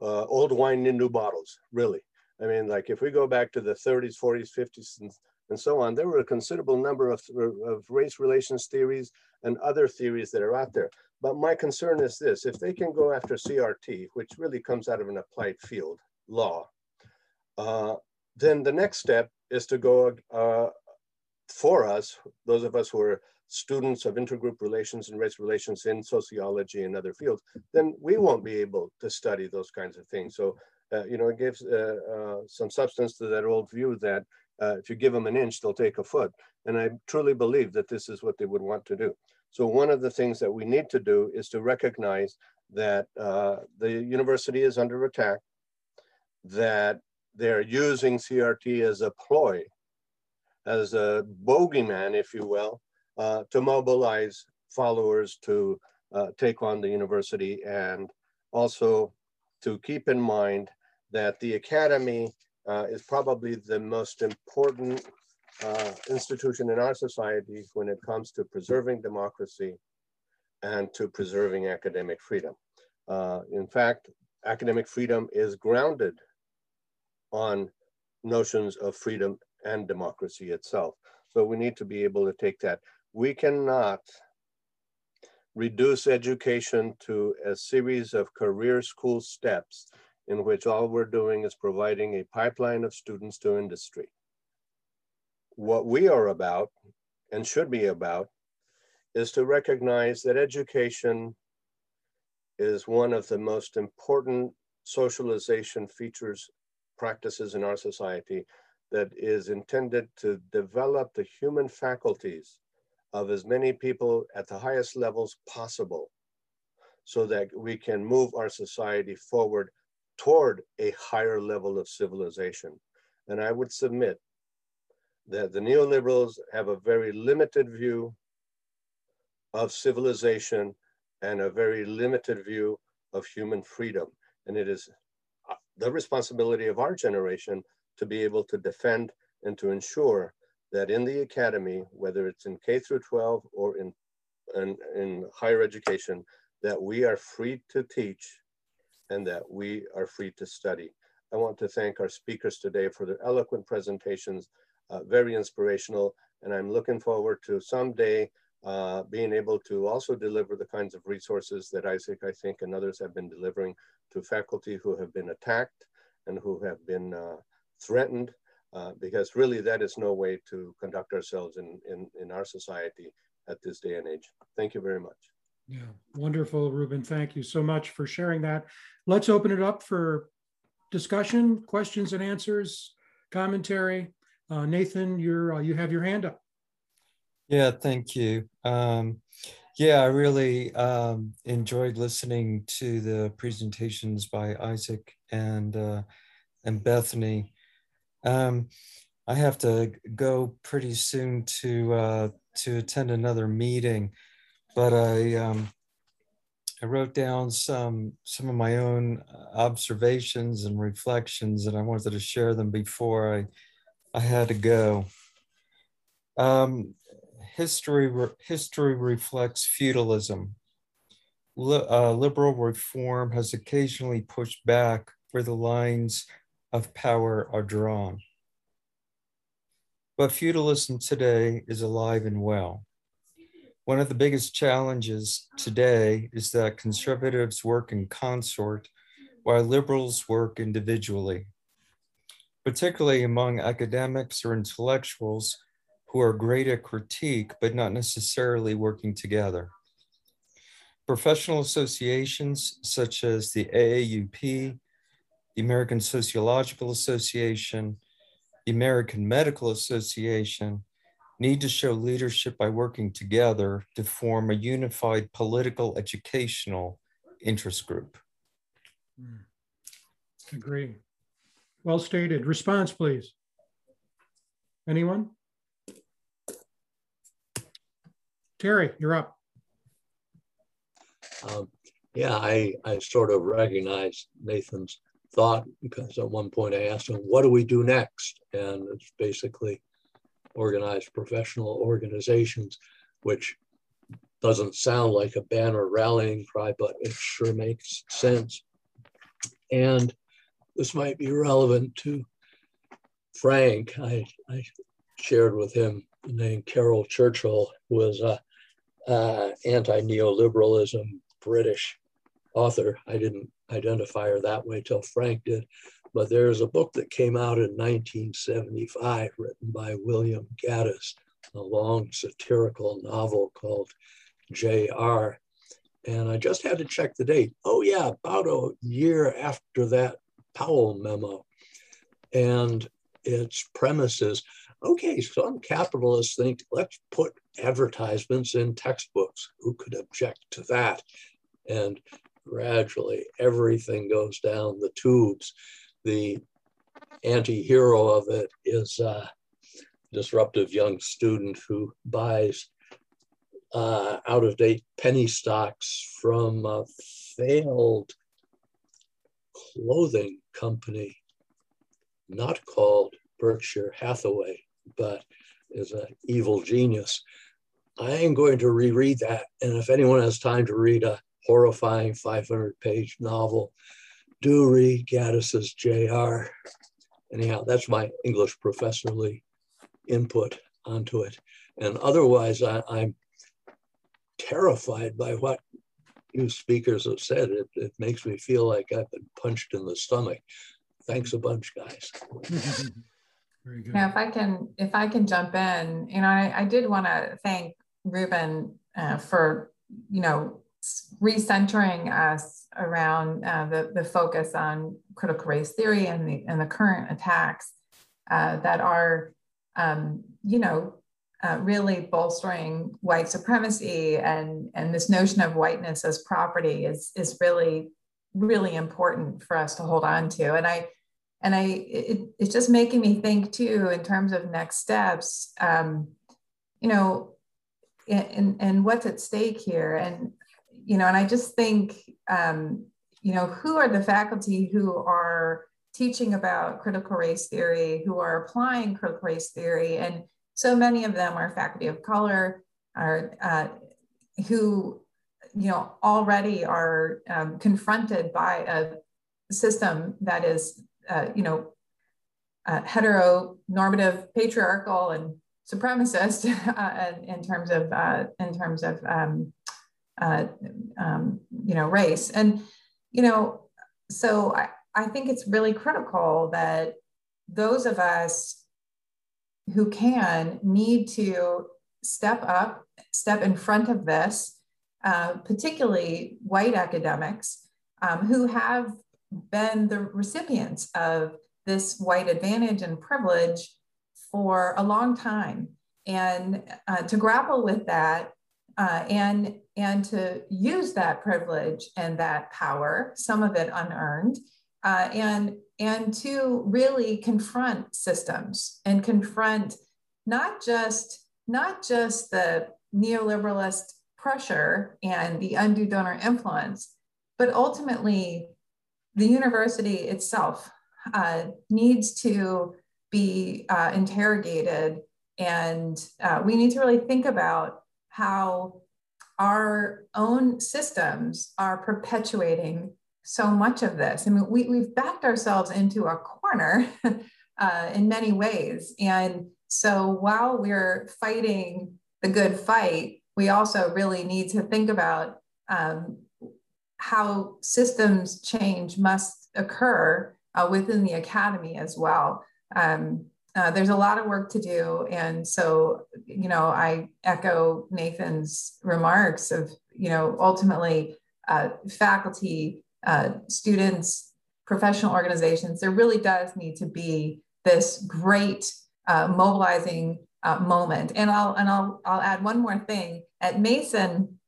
uh, old wine in new bottles, really. I mean, like if we go back to the 30s, 40s, 50s, and, and so on, there were a considerable number of, of race relations theories and other theories that are out there. But my concern is this, if they can go after CRT, which really comes out of an applied field, law, uh, then the next step is to go uh, for us, those of us who are students of intergroup relations and race relations in sociology and other fields, then we won't be able to study those kinds of things. So, uh, you know, it gives uh, uh, some substance to that old view that uh, if you give them an inch, they'll take a foot. And I truly believe that this is what they would want to do. So one of the things that we need to do is to recognize that uh, the university is under attack, that they're using CRT as a ploy, as a bogeyman, if you will, uh, to mobilize followers to uh, take on the university and also to keep in mind that the academy uh, is probably the most important uh, institution in our society when it comes to preserving democracy and to preserving academic freedom. Uh, in fact, academic freedom is grounded on notions of freedom and democracy itself. So we need to be able to take that. We cannot reduce education to a series of career school steps in which all we're doing is providing a pipeline of students to industry. What we are about and should be about is to recognize that education is one of the most important socialization features, practices in our society that is intended to develop the human faculties of as many people at the highest levels possible so that we can move our society forward toward a higher level of civilization. And I would submit that the neoliberals have a very limited view of civilization and a very limited view of human freedom. And it is uh, the responsibility of our generation to be able to defend and to ensure that in the academy, whether it's in K through 12 or in, in, in higher education, that we are free to teach and that we are free to study. I want to thank our speakers today for their eloquent presentations uh, very inspirational. And I'm looking forward to someday uh, being able to also deliver the kinds of resources that Isaac, I think, and others have been delivering to faculty who have been attacked and who have been uh, threatened, uh, because really that is no way to conduct ourselves in, in, in our society at this day and age. Thank you very much. Yeah, wonderful, Ruben. Thank you so much for sharing that. Let's open it up for discussion, questions and answers, commentary. Uh, Nathan, you're, uh, you have your hand up. Yeah, thank you. Um, yeah, I really um, enjoyed listening to the presentations by Isaac and uh, and Bethany. Um, I have to go pretty soon to uh, to attend another meeting, but I um, I wrote down some some of my own observations and reflections, and I wanted to share them before I I had to go. Um, history, history reflects feudalism. Li uh, liberal reform has occasionally pushed back where the lines of power are drawn. But feudalism today is alive and well. One of the biggest challenges today is that conservatives work in consort while liberals work individually particularly among academics or intellectuals who are great at critique, but not necessarily working together. Professional associations such as the AAUP, the American Sociological Association, the American Medical Association need to show leadership by working together to form a unified political educational interest group. Hmm. Agree. Well stated. Response, please. Anyone? Terry, you're up. Um, yeah, I, I sort of recognize Nathan's thought because at one point I asked him, what do we do next? And it's basically organized professional organizations, which doesn't sound like a banner rallying cry, but it sure makes sense. And this might be relevant to Frank. I, I shared with him the name Caryl Churchill, who was a, a anti-neoliberalism British author. I didn't identify her that way till Frank did. But there's a book that came out in 1975 written by William Gaddis, a long satirical novel called J.R. And I just had to check the date. Oh, yeah, about a year after that Powell memo. And its premise is okay, some capitalists think let's put advertisements in textbooks. Who could object to that? And gradually everything goes down the tubes. The anti-hero of it is a disruptive young student who buys uh, out-of-date penny stocks from a failed clothing company, not called Berkshire Hathaway, but is an evil genius. I am going to reread that. And if anyone has time to read a horrifying 500 page novel. Do read Gaddis's J.R. Anyhow, that's my English professorly input onto it. And otherwise, I, am terrified by what you speakers have said. It, it makes me feel like I've been punched in the stomach. Thanks a bunch, guys. Very good. Now, if I can, if I can jump in, you know, I, I did want to thank Ruben uh, for, you know, recentering us around uh, the, the focus on critical race theory and the, and the current attacks uh, that are, um, you know, uh, really bolstering white supremacy and, and this notion of whiteness as property is, is really, really important for us to hold on to. And I, and I, it, it's just making me think too, in terms of next steps, um, you know, and, and what's at stake here. And you know, and I just think, um, you know, who are the faculty who are teaching about critical race theory, who are applying critical race theory, and so many of them are faculty of color, are uh, who, you know, already are um, confronted by a system that is, uh, you know, uh, heteronormative, patriarchal, and supremacist uh, in terms of uh, in terms of um, uh, um, you know, race. And, you know, so I, I think it's really critical that those of us who can need to step up, step in front of this, uh, particularly white academics um, who have been the recipients of this white advantage and privilege for a long time. And uh, to grapple with that uh, and and to use that privilege and that power, some of it unearned, uh, and and to really confront systems and confront not just not just the neoliberalist pressure and the undue donor influence, but ultimately the university itself uh, needs to be uh, interrogated, and uh, we need to really think about how our own systems are perpetuating so much of this. I mean, we, we've backed ourselves into a corner uh, in many ways. And so while we're fighting the good fight, we also really need to think about um, how systems change must occur uh, within the academy as well. Um, uh, there's a lot of work to do. And so, you know, I echo Nathan's remarks of, you know, ultimately uh, faculty, uh, students, professional organizations, there really does need to be this great uh, mobilizing uh, moment. And I'll and I'll I'll add one more thing. At Mason,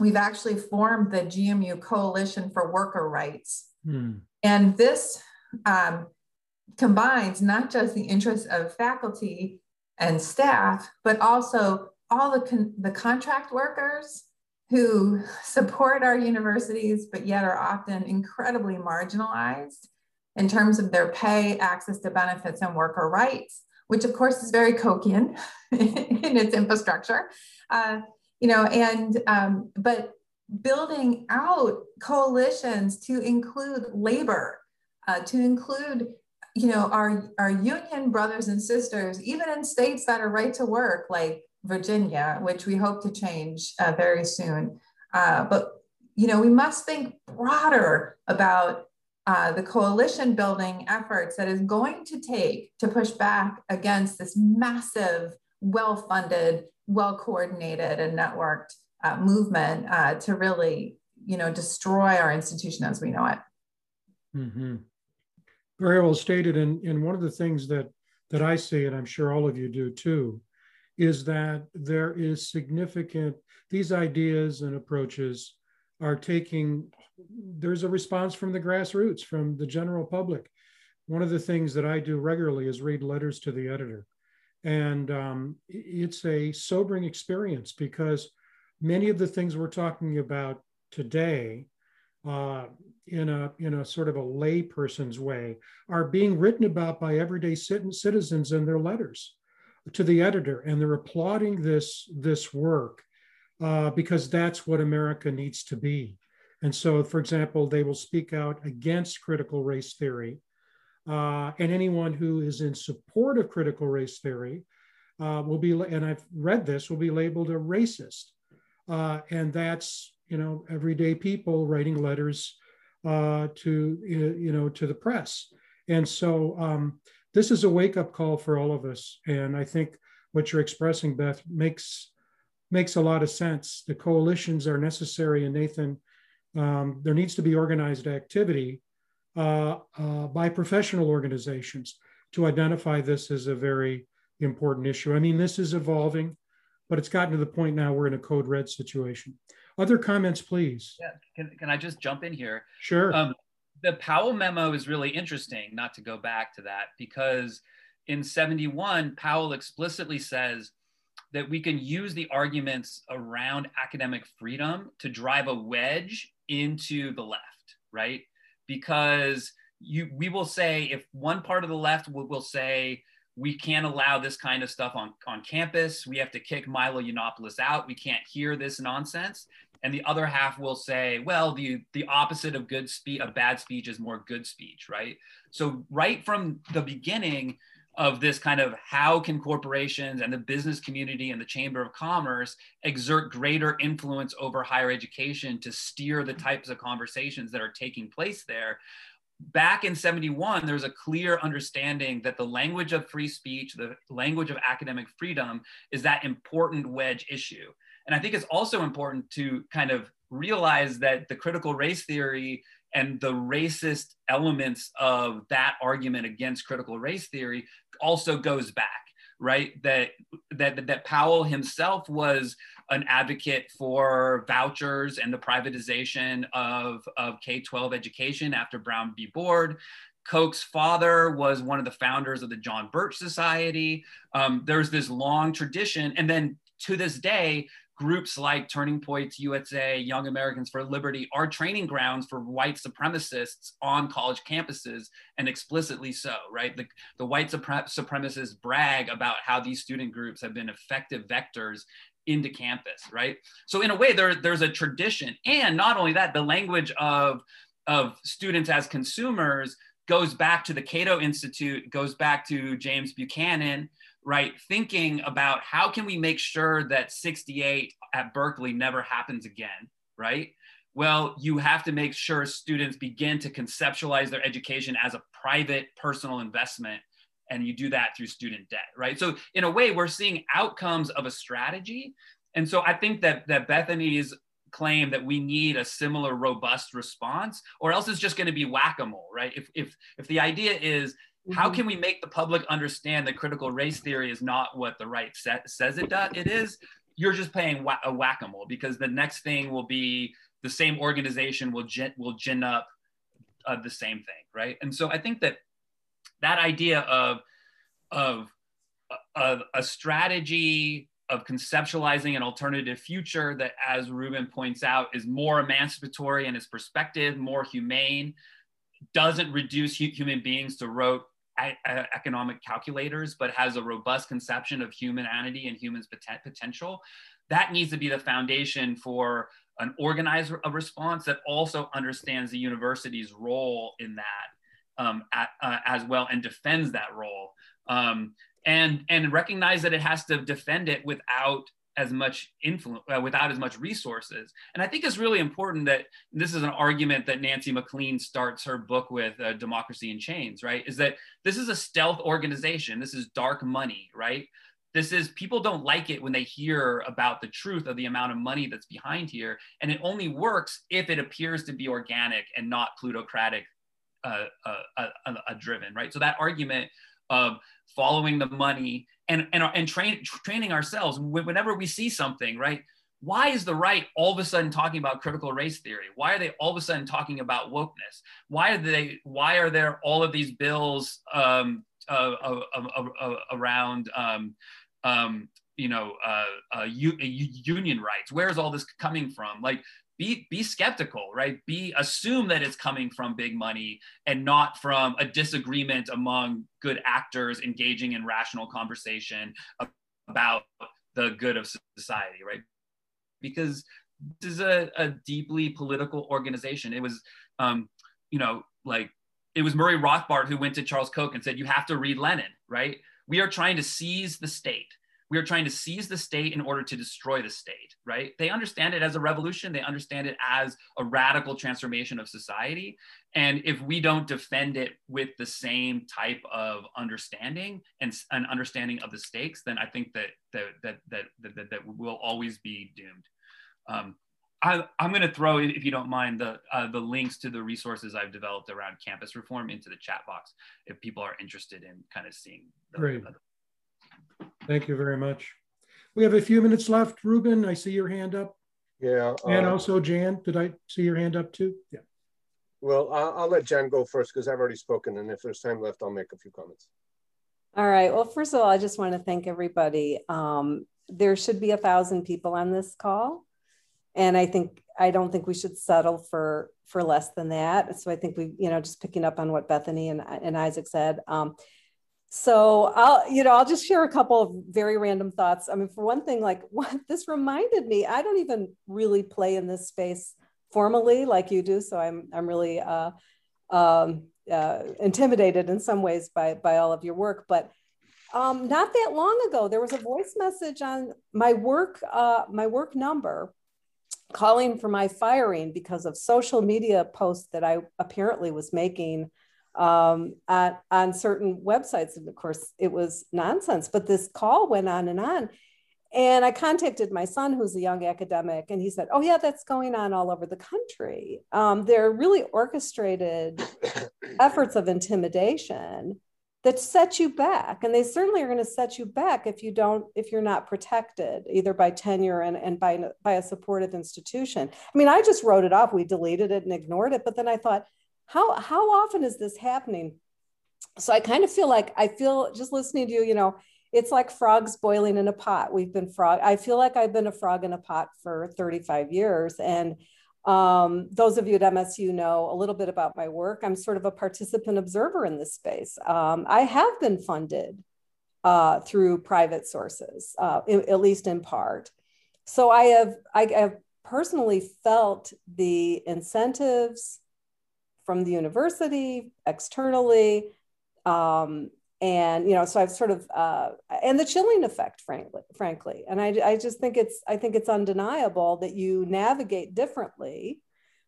we've actually formed the GMU Coalition for Worker Rights, hmm. and this um, combines not just the interests of faculty and staff, but also all the con- the contract workers who support our universities, but yet are often incredibly marginalized in terms of their pay, access to benefits, and worker rights, which of course is very Kochian in its infrastructure. Uh, you know, and um, but building out coalitions to include labor, uh, to include you know our our union brothers and sisters, even in states that are right to work like Virginia, which we hope to change uh, very soon. Uh, but you know, we must think broader about uh, the coalition building efforts that is going to take to push back against this massive, well funded, well coordinated, and networked uh, movement uh, to really you know, destroy our institution as we know it. Mm-hmm. Very well stated. And, and one of the things that, that I see, and I'm sure all of you do too, is that there is significant, these ideas and approaches are taking there's a response from the grassroots, from the general public. One of the things that I do regularly is read letters to the editor. And um, it's a sobering experience because many of the things we're talking about today, uh, in a in a sort of a layperson's way, are being written about by everyday citizens in their letters to the editor, and they're applauding this this work uh, because that's what America needs to be. And so, for example, they will speak out against critical race theory. Uh, and anyone who is in support of critical race theory uh, will be, and I've read this, will be labeled a racist. Uh, and that's, you know, everyday people writing letters uh, to, you know, to the press. And so um, this is a wake up call for all of us. And I think what you're expressing, Beth, makes makes a lot of sense. The coalitions are necessary, and Nathan um, there needs to be organized activity uh, uh, by professional organizations to identify this as a very important issue. I mean, this is evolving, but it's gotten to the point now we're in a code red situation. Other comments, please. Yeah, can, can I just jump in here? Sure. Um, the Powell memo is really interesting, not to go back to that, because in 71, Powell explicitly says that we can use the arguments around academic freedom to drive a wedge into the left, right? Because you we will say if one part of the left will, will say we can't allow this kind of stuff on, on campus. We have to kick Milo Yiannopoulos out. We can't hear this nonsense. And the other half will say, well, the, the opposite of good speech, of bad speech is more good speech, right? So right from the beginning, of this kind of how can corporations and the business community and the chamber of commerce exert greater influence over higher education to steer the types of conversations that are taking place there back in 71 there's a clear understanding that the language of free speech the language of academic freedom is that important wedge issue and i think it's also important to kind of realize that the critical race theory and the racist elements of that argument against critical race theory also goes back right that that that Powell himself was an advocate for vouchers and the privatization of of K-12 education after Brown v. Board Koch's father was one of the founders of the John Birch Society. Um, there's this long tradition. And then to this day, groups like Turning Points USA, Young Americans for Liberty are training grounds for white supremacists on college campuses, and explicitly so, right? The, the white supremacists brag about how these student groups have been effective vectors into campus, right? So in a way, there, there's a tradition. And not only that, the language of, of students as consumers goes back to the Cato Institute, goes back to James Buchanan, right? Thinking about how can we make sure that 68 at Berkeley never happens again, right? Well, you have to make sure students begin to conceptualize their education as a private personal investment. And you do that through student debt, right? So, in a way, we're seeing outcomes of a strategy. And so, I think that, that Bethany's claim that we need a similar robust response or else it's just going to be whack-a-mole right if if if the idea is how mm-hmm. can we make the public understand that critical race theory is not what the right set, says it does it is you're just playing wha- a whack-a-mole because the next thing will be the same organization will gin, will gin up uh, the same thing right and so i think that that idea of of, of a strategy of conceptualizing an alternative future that, as Ruben points out, is more emancipatory in its perspective, more humane, doesn't reduce human beings to rote economic calculators, but has a robust conception of humanity and humans' potential. That needs to be the foundation for an organized response that also understands the university's role in that um, at, uh, as well and defends that role. Um, and and recognize that it has to defend it without as much influence uh, without as much resources. And i think it's really important that this is an argument that nancy maclean starts her book with uh, democracy in chains right? Is that this is a stealth organization. This is dark money right? This is people don't like it when they hear about the truth of the amount of money that's behind here. And it only works if it appears to be organic and not plutocratic uh, uh, uh, uh driven right? So that argument of following the money and and, and train, training ourselves whenever we see something right? Why is the right all of a sudden talking about critical race theory? Why are they all of a sudden talking about wokeness? Why are they why are there all of these bills um, uh, uh, around um, um, you know uh, uh union rights? Where's all this coming from? Like be be skeptical right? Be assume that it's coming from big money and not from a disagreement among good actors engaging in rational conversation about the good of society right? Because this is a, a deeply political organization. It was um, you know like it was murray rothbard who went to charles koch and said you have to read lenin right? We are trying to seize the state we are trying to seize the state in order to destroy the state, right? They understand it as a revolution. They understand it as a radical transformation of society. And if we don't defend it with the same type of understanding and an understanding of the stakes, then I think that that that that that, that will always be doomed. Um, I, am going to throw, if you don't mind, the uh, the links to the resources I've developed around campus reform into the chat box if people are interested in kind of seeing the, Great. The, Thank you very much. We have a few minutes left. Ruben, I see your hand up. Yeah. And uh, also Jan, did I see your hand up too? Yeah. Well, I'll, I'll let Jan go first because I've already spoken. And if there's time left, I'll make a few comments. All right. Well, first of all, I just want to thank everybody. Um, there should be a thousand people on this call. And I think, I don't think we should settle for for less than that. So I think we, you know, just picking up on what Bethany and, and Isaac said, um, so I'll, you know, I'll just share a couple of very random thoughts. I mean, for one thing, like what this reminded me, I don't even really play in this space formally like you do. So I'm, I'm really uh, um, uh, intimidated in some ways by, by all of your work. But um, not that long ago, there was a voice message on my work, uh, my work number calling for my firing because of social media posts that I apparently was making um, at, on certain websites. And of course, it was nonsense, but this call went on and on. And I contacted my son, who's a young academic, and he said, Oh, yeah, that's going on all over the country. Um, they're really orchestrated efforts of intimidation that set you back. And they certainly are going to set you back if you don't, if you're not protected either by tenure and, and by, by a supportive institution. I mean, I just wrote it off. We deleted it and ignored it. But then I thought, how how often is this happening? So i kind of feel like i feel just listening to you you know it's like frogs boiling in a pot. We've been frog i feel like i've been a frog in a pot for 35 years. And um, those of you at msu know a little bit about my work. I'm sort of a participant observer in this space. Um, i have been funded uh, through private sources uh, in, at least in part. So i have i have personally felt the incentives from the university, externally. Um, and you know, so I've sort of uh, and the chilling effect, frankly, frankly. And I, I just think it's I think it's undeniable that you navigate differently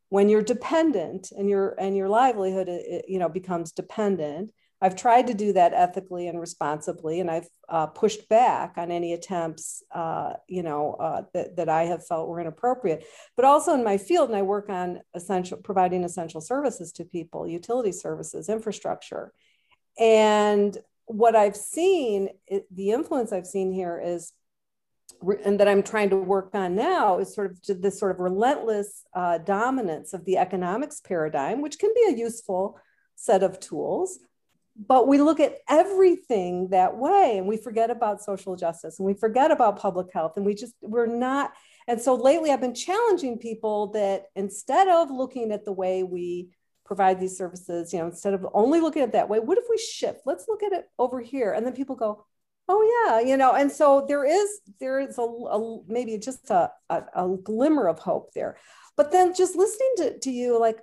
when you're dependent and your and your livelihood you know becomes dependent I've tried to do that ethically and responsibly, and I've uh, pushed back on any attempts, uh, you know, uh, that, that I have felt were inappropriate. But also in my field, and I work on essential providing essential services to people, utility services, infrastructure, and what I've seen, the influence I've seen here is, and that I'm trying to work on now, is sort of this sort of relentless uh, dominance of the economics paradigm, which can be a useful set of tools but we look at everything that way and we forget about social justice and we forget about public health and we just we're not and so lately i've been challenging people that instead of looking at the way we provide these services you know instead of only looking at that way what if we shift? Let's look at it over here. And then people go oh yeah you know and so there is there is a, a maybe just a, a, a glimmer of hope there. But then just listening to, to you like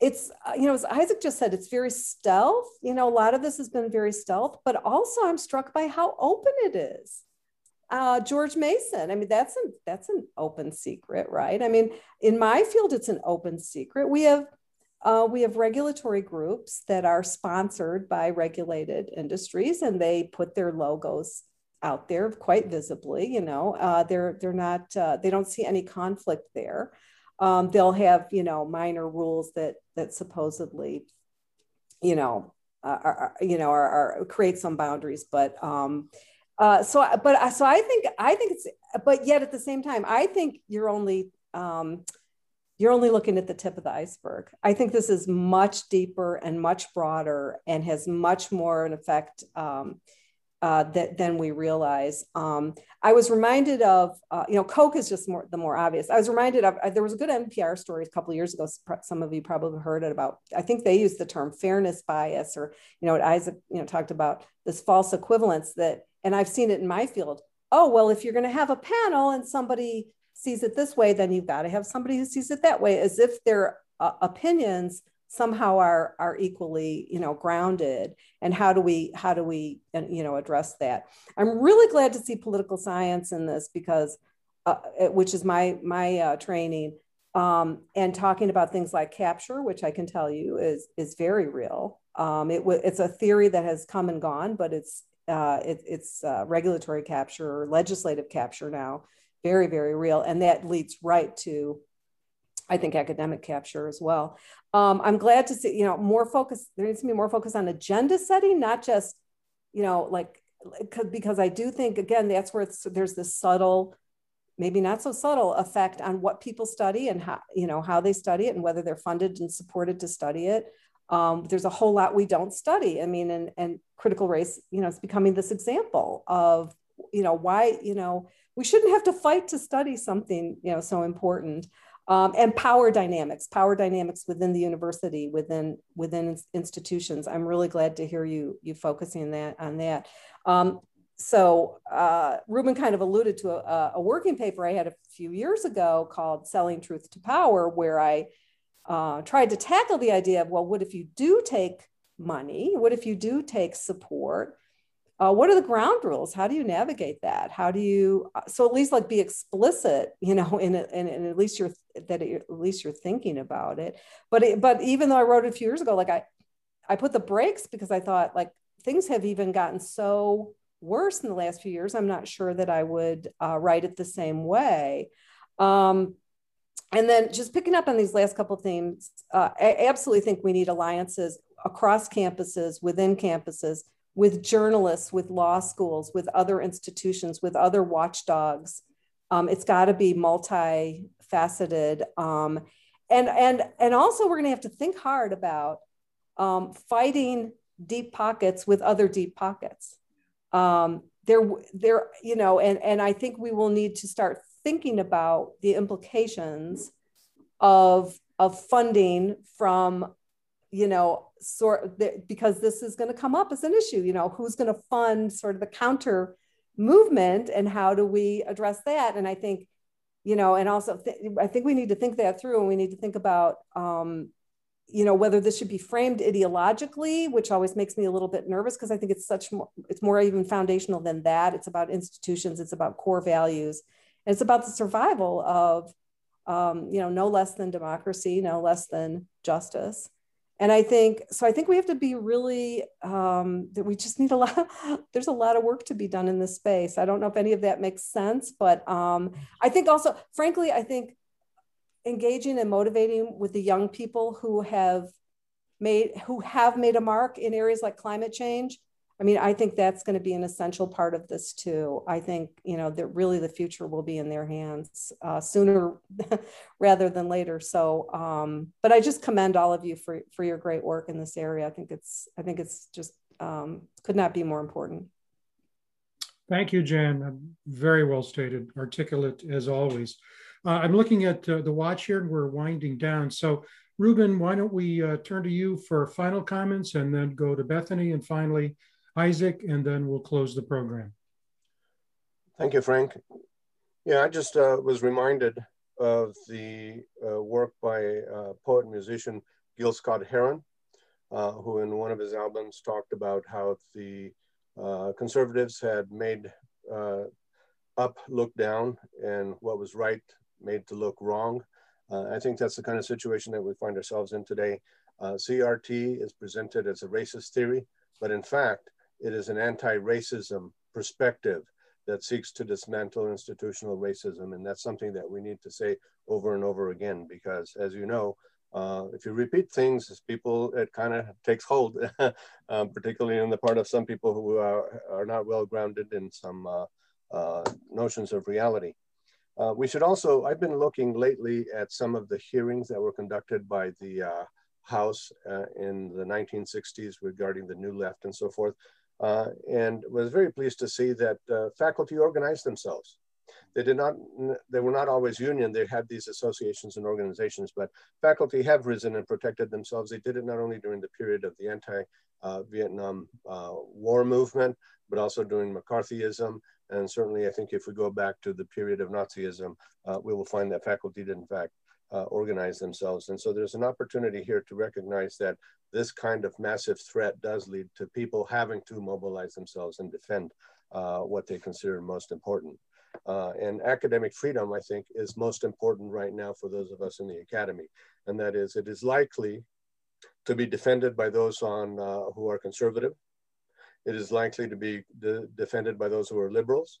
it's uh, you know as isaac just said it's very stealth. You know a lot of this has been very stealth but also i'm struck by how open it is. Uh, george mason i mean that's an that's an open secret right? I mean in my field it's an open secret. We have uh, we have regulatory groups that are sponsored by regulated industries and they put their logos out there quite visibly you know? Uh, they're they're not uh, they don't see any conflict there um, they'll have you know minor rules that that supposedly you know are, are you know are, are, create some boundaries but um uh so but so i think i think it's but yet at the same time i think you're only um you're only looking at the tip of the iceberg. I think this is much deeper and much broader and has much more an effect um uh, that than we realize. Um, I was reminded of, uh, you know, Koch is just more the more obvious. I was reminded of uh, there was a good NPR story a couple years ago. Some of you probably heard it about. I think they used the term fairness bias, or you know, what Isaac, you know, talked about this false equivalence that, and I've seen it in my field. Oh well, if you're going to have a panel and somebody sees it this way, then you've got to have somebody who sees it that way, as if their uh, opinions somehow are are equally you know grounded and how do we how do we you know address that? I'm really glad to see political science in this because uh, which is my my uh, training um, and talking about things like capture which i can tell you is is very real. Um, it it's a theory that has come and gone but it's uh, it, it's uh, regulatory capture or legislative capture now very very real and that leads right to I think academic capture as well. Um, I'm glad to see, you know, more focus, there needs to be more focus on agenda setting, not just, you know, like, because I do think, again, that's where there's this subtle, maybe not so subtle effect on what people study and how, you know, how they study it and whether they're funded and supported to study it. Um, there's a whole lot we don't study. I mean, and, and critical race, you know, it's becoming this example of, you know, why, you know, we shouldn't have to fight to study something, you know, so important um, and power dynamics, power dynamics within the university, within within institutions. I'm really glad to hear you you focusing that on that. Um, so uh, Ruben kind of alluded to a, a, working paper I had a few years ago called "Selling Truth to Power," where I uh, tried to tackle the idea of well, what if you do take money? What if you do take support? Uh, what are the ground rules? How do you navigate that? How do you uh, so at least like be explicit you know in, in, in at least you're that it, at least you're thinking about it. But it, but even though i wrote it a few years ago like i i put the brakes because i thought like things have even gotten so worse in the last few years i'm not sure that i would uh, write it the same way. Um, and then just picking up on these last couple themes uh, i absolutely think we need alliances across campuses within campuses with journalists, with law schools, with other institutions, with other watchdogs. Um, it's got to be multifaceted. Um, and, and, and also, we're going to have to think hard about um, fighting deep pockets with other deep pockets. Um, there, there, you know, and, and I think we will need to start thinking about the implications of, of funding from you know, sort because this is going to come up as an issue. You know, who's going to fund sort of the counter movement, and how do we address that? And I think, you know, and also th- I think we need to think that through, and we need to think about, um, you know, whether this should be framed ideologically, which always makes me a little bit nervous because I think it's such more, it's more even foundational than that. It's about institutions, it's about core values, and it's about the survival of, um, you know, no less than democracy, no less than justice and I think so. I think we have to be really um, that we just need a lot. there's a lot of work to be done in this space. I don't know if any of that makes sense, but um, I think also, frankly, I think engaging and motivating with the young people who have made who have made a mark in areas like climate change I mean, I think that's going to be an essential part of this too. I think, you know, that really the future will be in their hands uh, sooner rather than later. So, um, but I just commend all of you for, for your great work in this area. I think it's, I think it's just um, could not be more important. Thank you, Jan. Very well stated, articulate as always. Uh, I'm looking at uh, the watch here and we're winding down. So Ruben, why don't we uh, turn to you for final comments and then go to Bethany and finally Isaac, and then we'll close the program. Thank you, Frank. Yeah, I just uh, was reminded of the uh, work by uh, poet and musician Gil Scott Heron, uh, who in one of his albums talked about how the uh, conservatives had made uh, up look down and what was right made to look wrong. I think that's the kind of situation that we find ourselves in today. CRT is presented as a racist theory, but in fact, it is an anti-racism perspective that seeks to dismantle institutional racism. And that's something that we need to say over and over again, because as you know, uh, if you repeat things, as people, it kind of takes hold, um, particularly in the part of some people who are, are not well grounded in some uh, uh, notions of reality. Uh, we should also, I've been looking lately at some of the hearings that were conducted by the uh, House uh, in the 1960s regarding the New Left and so forth uh, and was very pleased to see that uh, faculty organized themselves. They did not, they were not always union, they had these associations and organizations, but faculty have risen and protected themselves. They did it not only during the period of the anti-Vietnam uh, War movement, but also during McCarthyism. And certainly I think if we go back to the period of Nazism, uh, we will find that faculty did in fact uh, organize themselves. And so there's an opportunity here to recognize that this kind of massive threat does lead to people having to mobilize themselves and defend uh, what they consider most important. Uh, and academic freedom, I think, is most important right now for those of us in the academy. And that is, it is likely to be defended by those on uh, who are conservative. It is likely to be de defended by those who are liberals.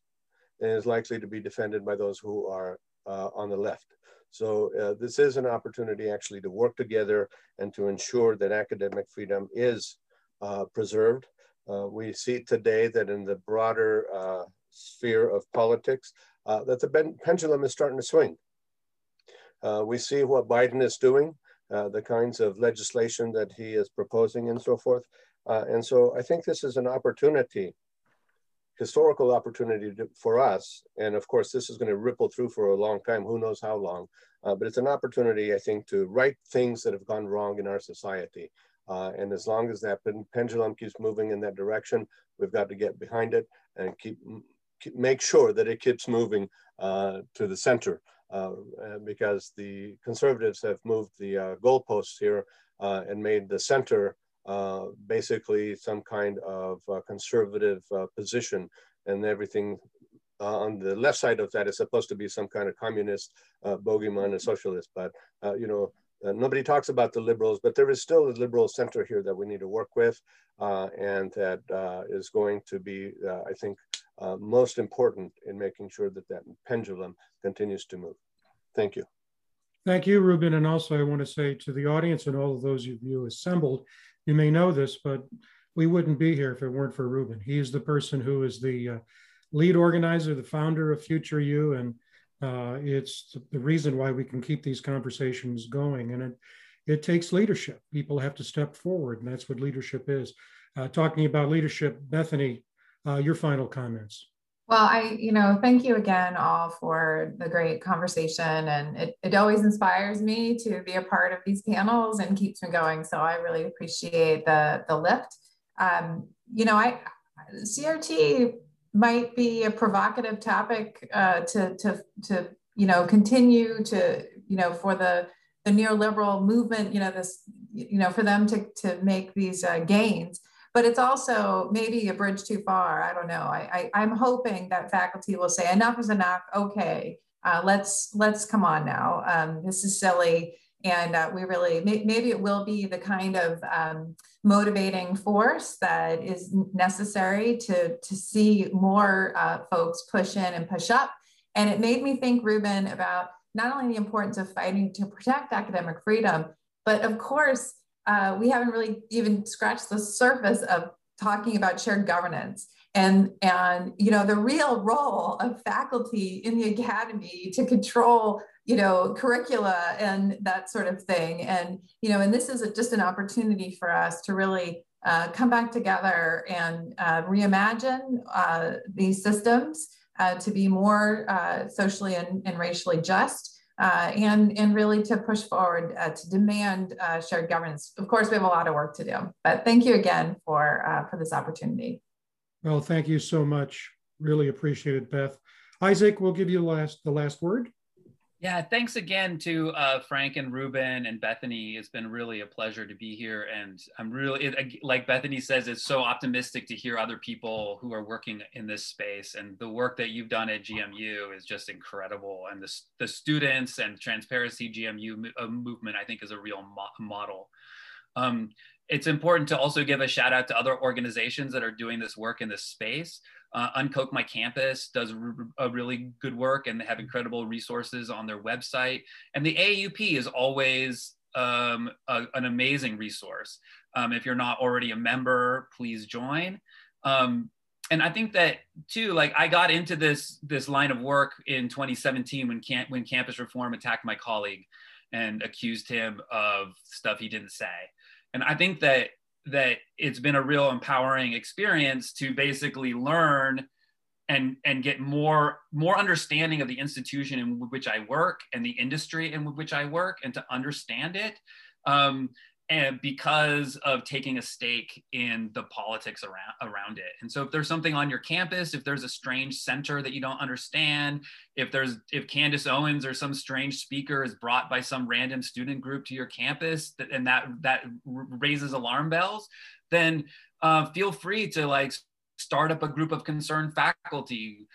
And it is likely to be defended by those who are uh, on the left. So uh, this is an opportunity actually to work together and to ensure that academic freedom is uh, preserved. Uh, we see today that in the broader uh, sphere of politics, uh, that the pendulum is starting to swing. We see what Biden is doing, the kinds of legislation that he is proposing and so forth. and so I think this is an opportunity historical opportunity to, for us. And of course, this is going to ripple through for a long time, who knows how long. Uh, but it's an opportunity, I think, to right things that have gone wrong in our society. Uh, and as long as that pendulum keeps moving in that direction, we've got to get behind it and keep, keep make sure that it keeps moving uh, to the center. Uh, because the conservatives have moved the uh, goalposts here uh, and made the center uh, basically some kind of uh, conservative uh, position and everything on the left side of that is supposed to be some kind of communist bogeyman and socialist. But, you know, uh, nobody talks about the liberals, but there is still a liberal center here that we need to work with, uh, and that uh, is going to be, I think, most important in making sure that that pendulum continues to move. Thank you. Thank you, Ruben. And also I want to say to the audience and all of those of you assembled, you may know this, but we wouldn't be here if it weren't for Ruben. He is the person who is the uh, lead organizer, the founder of Future U, and uh, it's the reason why we can keep these conversations going. And it, it takes leadership. People have to step forward, and that's what leadership is. Uh, talking about leadership, Bethany, uh, your final comments. Well, I, you know, thank you again all for the great conversation. And it, it always inspires me to be a part of these panels and keeps me going. So I really appreciate the, the lift. Um, you know, I CRT might be a provocative topic uh, to, to, to, you know, continue to, you know, for the, the neoliberal movement, you know, this, you know, for them to, to make these uh, gains but it's also maybe a bridge too far. I don't know. I, I am hoping that faculty will say enough is enough. Okay, uh, let's let's come on now. Um, this is silly. And uh, we really, may, maybe it will be the kind of um, motivating force that is necessary to, to see more uh, folks push in and push up. And it made me think, Ruben, about not only the importance of fighting to protect academic freedom, but of course, uh, we haven't really even scratched the surface of talking about shared governance and and you know the real role of faculty in the academy to control you know curricula and that sort of thing. And you know and this is a, just an opportunity for us to really uh, come back together and uh, reimagine uh, these systems uh, to be more uh, socially and, and, racially just uh, and, and really to push forward uh, to demand uh, shared governance. Of course, we have a lot of work to do, but thank you again for, uh, for this opportunity. Well, thank you so much. Really appreciate it, Beth. Isaac, we'll give you last the last word. Yeah, thanks again to uh, Frank and Ruben and Bethany. It's been really a pleasure to be here. And I'm really, it, like Bethany says, it's so optimistic to hear other people who are working in this space. And the work that you've done at GMU is just incredible. And the, the students and Transparency GMU uh, movement, I think, is a real mo model. Um, it's important to also give a shout out to other organizations that are doing this work in this space. Uh, UnKoch My Campus does a really good work and they have incredible resources on their website. And the AAUP is always um, a, an amazing resource. Um, if you're not already a member, please join. Um, and I think that too, like I got into this this line of work in 2017 when when campus reform attacked my colleague and accused him of stuff he didn't say and i think that that it's been a real empowering experience to basically learn and and get more more understanding of the institution in which i work and the industry in which i work and to understand it. Um, and because of taking a stake in the politics around around it. And so if there's something on your campus if there's a strange center that you don't understand if there's if candace owens or some strange speaker is brought by some random student group to your campus and that that raises alarm bells then uh, feel free to like start up a group of concerned faculty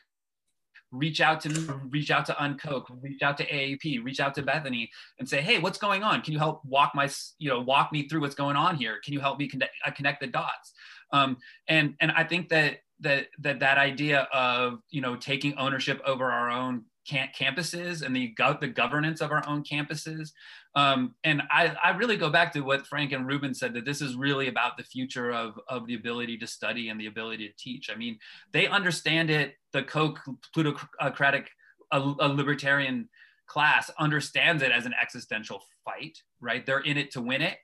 reach out to reach out to UnKoch, reach out to AAP, reach out to Bethany and say, hey, what's going on? Can you help walk my, you know, walk me through what's going on here? Can you help me connect, uh, connect the dots? Um, and, and I think that, that, that, that idea of, you know, taking ownership over our own campuses and the, go- the governance of our own campuses. Um, and I, I really go back to what Frank and Ruben said that this is really about the future of, of the ability to study and the ability to teach. I mean, they understand it, the Koch plutocratic, a, a libertarian class understands it as an existential fight, right? They're in it to win it.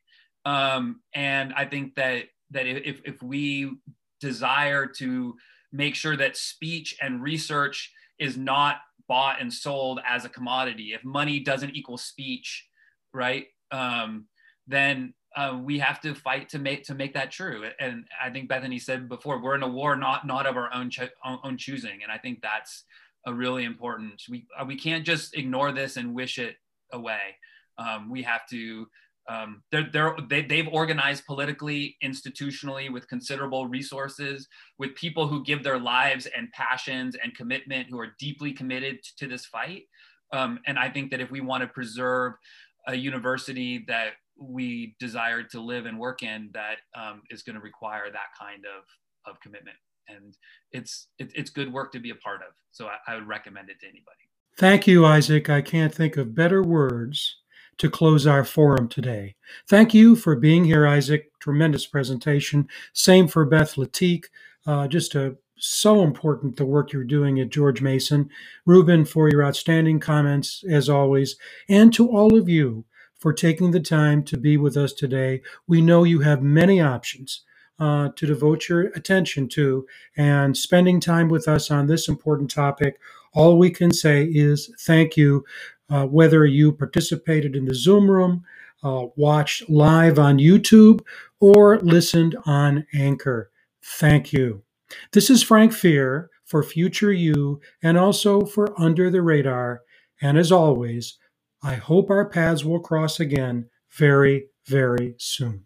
Um, and I think that that if, if we desire to make sure that speech and research is not bought and sold as a commodity. If money doesn't equal speech, right, um, then uh, we have to fight to make to make that true. And I think Bethany said before, we're in a war not not of our own cho- own choosing, and I think that's a really important. We uh, we can't just ignore this and wish it away. Um, we have to um, they're, they're, they, they've organized politically, institutionally, with considerable resources, with people who give their lives and passions and commitment, who are deeply committed to this fight. Um, and I think that if we want to preserve a university that we desire to live and work in, that um, is going to require that kind of, of commitment. And it's, it, it's good work to be a part of. So I, I would recommend it to anybody. Thank you, Isaac. I can't think of better words to close our forum today. Thank you for being here, Isaac. Tremendous presentation. Same for Beth Letiecq. Uh, just a so important the work you're doing at George Mason. Ruben, for your outstanding comments, as always. And to all of you for taking the time to be with us today. We know you have many options uh, to devote your attention to, and spending time with us on this important topic. All we can say is thank you uh, whether you participated in the Zoom room, uh, watched live on YouTube, or listened on Anchor. Thank you. This is Frank Fear for Future U and also for Under the Radar. And as always, I hope our paths will cross again very, very soon.